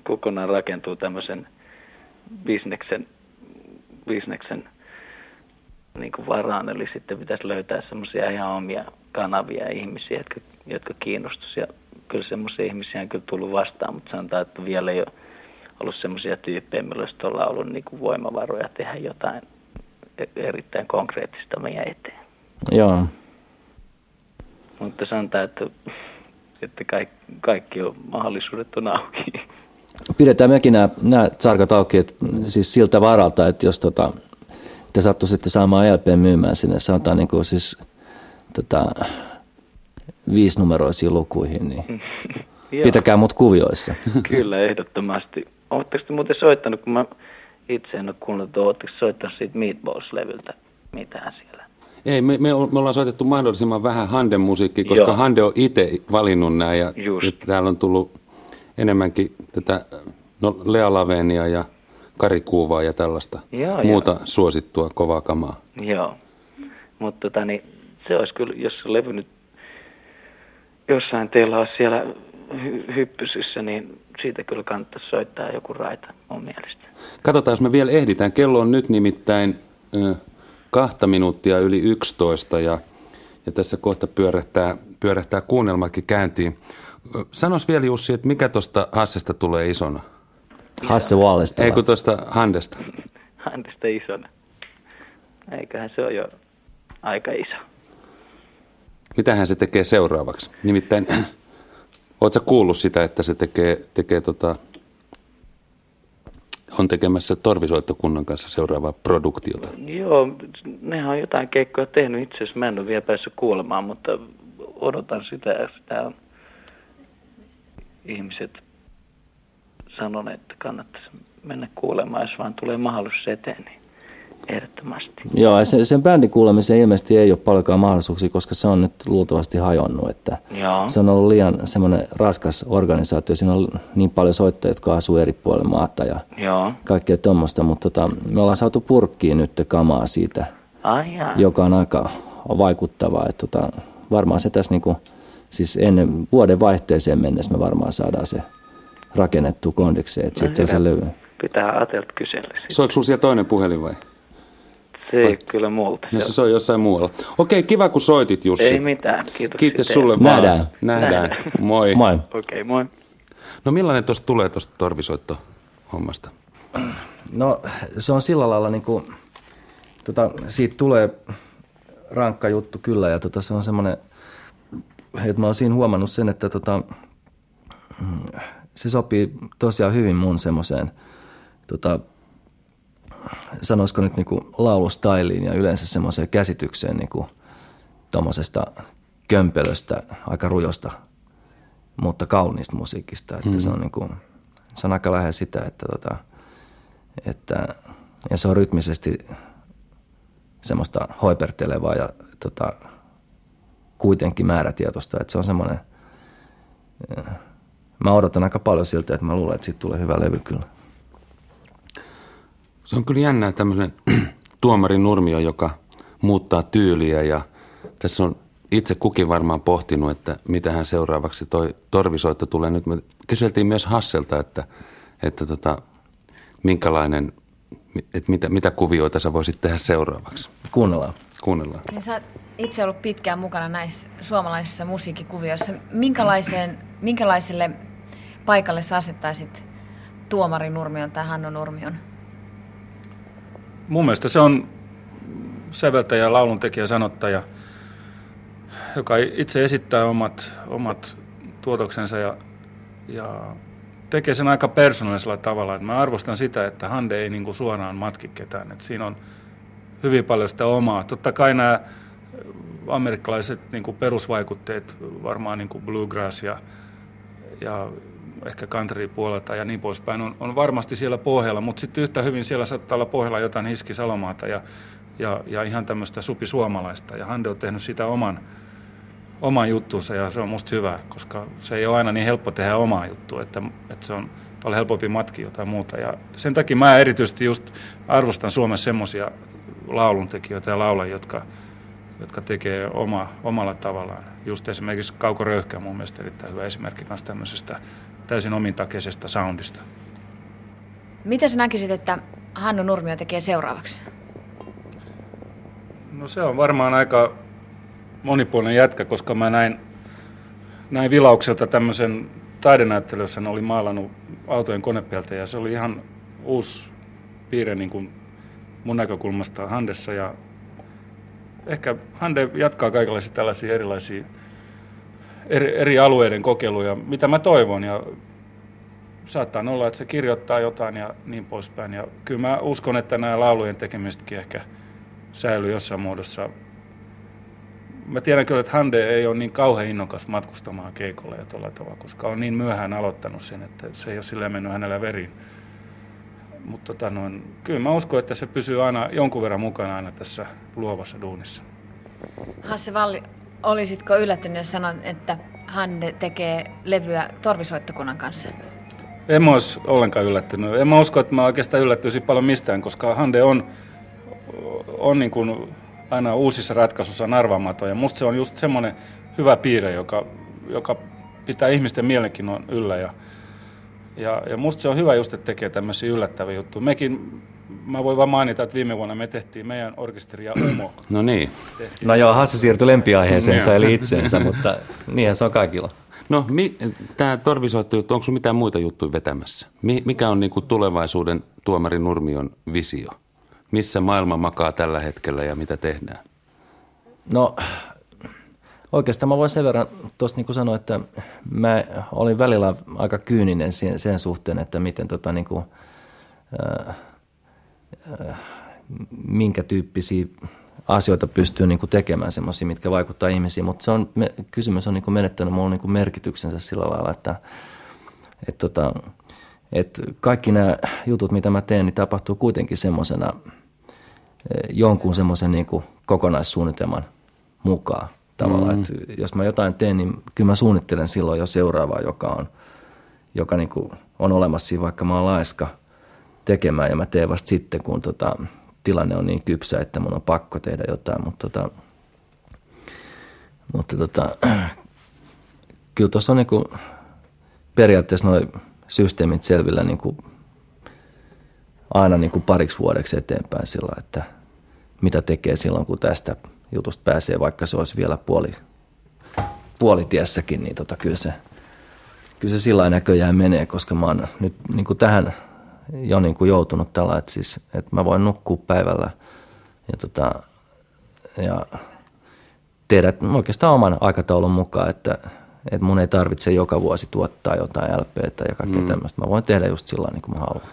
kokonaan rakentuu tämmöisen bisneksen, bisneksen niin kuin varaan, eli sitten pitäisi löytää semmoisia ihan omia kanavia ihmisiä, jotka, jotka kiinnostus ja kyllä semmoisia ihmisiä on kyllä tullut vastaan, mutta sanotaan, että vielä ei ole ollut semmoisia tyyppejä, millä olisi tuolla ollut niin kuin voimavaroja tehdä jotain e-, erittäin konkreettista meidän eteen. Joo. Mutta sanotaan, että että kaikki, kaikki on, mahdollisuudet on auki. Pidetään mekin nämä, nämä sarkat auki, että siis siltä varalta, että jos tota, te sattuisitte saamaan LP myymään sinne, sanotaan niin kuin siis tota, viisinumeroisiin lukuihin, niin pitäkää mut kuvioissa. Kyllä, ehdottomasti. Oletteko te muuten soittanut, kun mä itse en ole kuunnellut, oletteko soittanut siitä Meatballs-levyltä mitään siellä? Ei, me, me, me ollaan soitettu mahdollisimman vähän Handen musiikkia, koska Joo. Hande on itse valinnut nämä ja nyt täällä on tullut enemmänkin tätä no, Lea Lavenia ja Kari Kuuvaa ja tällaista Joo, muuta jo. suosittua kovaa kamaa. Joo, mutta tota, niin, se olisi kyllä, jos se levy nyt jossain teillä olisi siellä hy- hyppysyssä, niin siitä kyllä kannattaisi soittaa joku raita mun mielestä. Katsotaan, jos me vielä ehditään. Kello on nyt nimittäin kahta minuuttia yli 11 ja, ja tässä kohta pyörähtää, pyörähtää kuunnelmakin käyntiin. Sanois vielä Jussi, että mikä tuosta Hassesta tulee isona? Hasse Wallesta. Eikö tuosta Handesta? Handesta isona. Eiköhän se ole jo aika iso. Mitähän se tekee seuraavaksi? Nimittäin, oletko kuullut sitä, että se tekee, tekee tota, on tekemässä Torvisoittokunnan kanssa seuraavaa produktiota. Joo, nehän on jotain keikkoja tehnyt. Itse asiassa mä en ole vielä päässyt kuulemaan, mutta odotan sitä. Sitä on ihmiset sanoneet, että kannattaisi mennä kuulemaan, jos vaan tulee mahdollisuus eteen. Niin ehdottomasti. Joo, sen, sen bändin kuulemiseen ilmeisesti ei ole paljonkaan mahdollisuuksia, koska se on nyt luultavasti hajonnut. Että Joo. Se on ollut liian semmoinen raskas organisaatio. Siinä on niin paljon soittajia, jotka asuu eri puolilla maata ja Joo. kaikkea tuommoista. Mutta tota, me ollaan saatu purkkiin nyt kamaa siitä, Ai jaa. joka on aika vaikuttavaa. Että tota, varmaan se tässä niinku, siis ennen vuoden vaihteeseen mennessä me varmaan saadaan se rakennettu kondikseen, että No sitten se levy. Pitää Atelta kysellä. Soiko siellä toinen puhelin vai? Se ei kyllä multa. No se soi jossain muualla. Okei, kiva kun soitit Jussi. Ei mitään, kiitos. Kiitos sulle Nähdään. vaan. Nähdään. Nähdään. Moi. Moi. Okei, okay, moi. No millainen tuosta tulee tuosta torvisoitto hommasta? No se on sillä lailla, niin kuin, tota, siitä tulee rankka juttu kyllä ja tota, se on semmoinen, että mä oon siinä huomannut sen, että tota, mm, se sopii tosiaan hyvin mun semmoiseen, tota, sanoisiko nyt niinku laulustyliin ja yleensä semmoiseen käsitykseen niinku tuommoisesta kömpelöstä, aika rujosta, mutta kauniista musiikista. Että Mm. se, on niinku, se on aika lähellä sitä, että, tota, että ja se on rytmisesti semmoista hoipertelevaa ja tota, kuitenkin määrätietoista, että se on semmoinen, eh, mä odotan aika paljon siltä, että mä luulen, että siitä tulee hyvä levy kyllä. Se on kyllä jännää tämmöinen tuomarin nurmio, joka muuttaa tyyliä ja tässä on itse kukin varmaan pohtinut, että mitä hän seuraavaksi toi torvisoitto tulee. Nyt me kyseltiin myös Hasselta, että, että tota, minkälainen, että mitä, mitä kuvioita sä voisit tehdä seuraavaksi. Kuunnellaan. Kuunnellaan. Niin sä oot itse ollut pitkään mukana näissä suomalaisissa musiikkikuvioissa. Minkälaiseen, minkälaiselle paikalle sä asettaisit Tuomari Nurmion tai Hanno Nurmion? Mun mielestä se on säveltäjä, lauluntekijä, sanottaja, joka itse esittää omat, omat tuotoksensa ja, ja tekee sen aika persoonallisella tavalla. Et mä arvostan sitä, että Hande ei niinku suoraan matki ketään. Et siinä on hyvin paljon sitä omaa. Totta kai nämä amerikkalaiset niinku perusvaikutteet, varmaan niinku bluegrass ja, ja ehkä country puolelta ja niin poispäin, on, on varmasti siellä pohjalla, mutta sitten yhtä hyvin siellä saattaa olla pohjalla jotain Hiski Salomaata ja, ja, ja ihan tämmöistä supisuomalaista. Ja Hande on tehnyt sitä oman, oman juttunsa ja se on musta hyvä, koska se ei ole aina niin helppo tehdä omaa juttua, että, että se on paljon helpompi matkia jotain muuta. Ja sen takia mä erityisesti just arvostan Suomessa semmoisia lauluntekijöitä ja laulajia, jotka, jotka tekee oma, omalla tavallaan. Just esimerkiksi Kauko Röyhkä on mun mielestä erittäin hyvä esimerkki myös tämmöisestä täysin omintakeisesta soundista. Mitä sä näkisit, että Hannu Nurmio tekee seuraavaksi? No se on varmaan aika monipuolinen jätkä, koska mä näin, näin vilaukselta tämmöisen taidenäyttelyn, jossa oli maalannut autojen konepieltä ja se oli ihan uusi piirre niin kuin mun näkökulmasta Handessa ja ehkä Hande jatkaa kaikenlaisia tällaisia erilaisia eri, eri alueiden kokeiluja, mitä mä toivon ja saattaa olla, että se kirjoittaa jotain ja niin poispäin. Ja kyllä mä uskon, että nämä laulujen tekemisetkin ehkä säilyy jossain muodossa. Mä tiedän kyllä, että Hande ei ole niin kauhean innokas matkustamaan keikolle ja tuolla tavalla, koska on niin myöhään aloittanut sen, että se ei ole silleen mennyt hänellä veriin. Mutta tota noin, kyllä mä uskon, että se pysyy aina jonkun verran mukana aina tässä luovassa duunissa. Hasse Valli, olisitko yllättynyt, jos sanon, että Hande tekee levyä torvisoittokunnan kanssa? En mä olisi ollenkaan yllättynyt. En mä usko, että mä oikeastaan yllättyisin paljon mistään, koska Hande on, on niin kuin aina uusissa ratkaisuissa arvaamaton. Ja musta se on just semmoinen hyvä piirre, joka, joka pitää ihmisten mielenkiinnon yllä. Ja, ja, ja musta se on hyvä just, että tekee tämmöisiä yllättäviä juttuja. Mekin, mä voin vaan mainita, että viime vuonna me tehtiin meidän orkesteri ja Omo. No niin. No joo, Hasse siirtyi lempiaiheeseensa Joo. eli itseensä, mutta niinhän se on kaikilla. No, mi, tämä torvisoitto juttu, onko sinulla mitään muita juttuja vetämässä? Mi, mikä on niinku tulevaisuuden tuomari Nurmion visio? Missä maailma makaa tällä hetkellä ja mitä tehdään? No oikeastaan mä voin sen verran tuosta niin sanoa, että mä olin välillä aika kyyninen sen, sen suhteen, että miten tota niin kuin, äh, äh, minkä tyyppisiä asioita pystyy niin kuin tekemään semmoisia, mitkä vaikuttaa ihmisiin, mutta se on, me, kysymys on niin kuin menettänyt mulle niin kuin merkityksensä sillä lailla, että et tota, et kaikki nämä jutut, mitä mä teen, niin tapahtuu kuitenkin semmoisena jonkun semmoisen niin kokonaissuunnitelman mukaan tavallaan. Mm. Jos mä jotain teen, niin kyllä mä suunnittelen silloin jo seuraavaa, joka on, joka niin kuin on olemassa siinä, vaikka mä oon laiska tekemään ja mä teen vasta sitten, kun tota, tilanne on niin kypsä, että mun on pakko tehdä jotain. Mutta, tota, mutta tota, kyllä tuossa on niin kuin, periaatteessa noin systeemit selvillä niin kuin, aina niin kuin pariksi vuodeksi eteenpäin sillä, että mitä tekee silloin, kun tästä jutusta pääsee, vaikka se olisi vielä puoli, puolitiessäkin, niin tota, kyllä, se, kyllä se sillä näköjään menee, koska mä oon nyt niin kuin tähän jo niin kuin joutunut tällä, että, siis, että mä voin nukkua päivällä ja, tota, ja tehdä oikeastaan oman aikataulun mukaan, että, että mun ei tarvitse joka vuosi tuottaa jotain LPtä ja kaikkea mm. tämmöistä. Mä voin tehdä just sillä niin kuin mä haluan.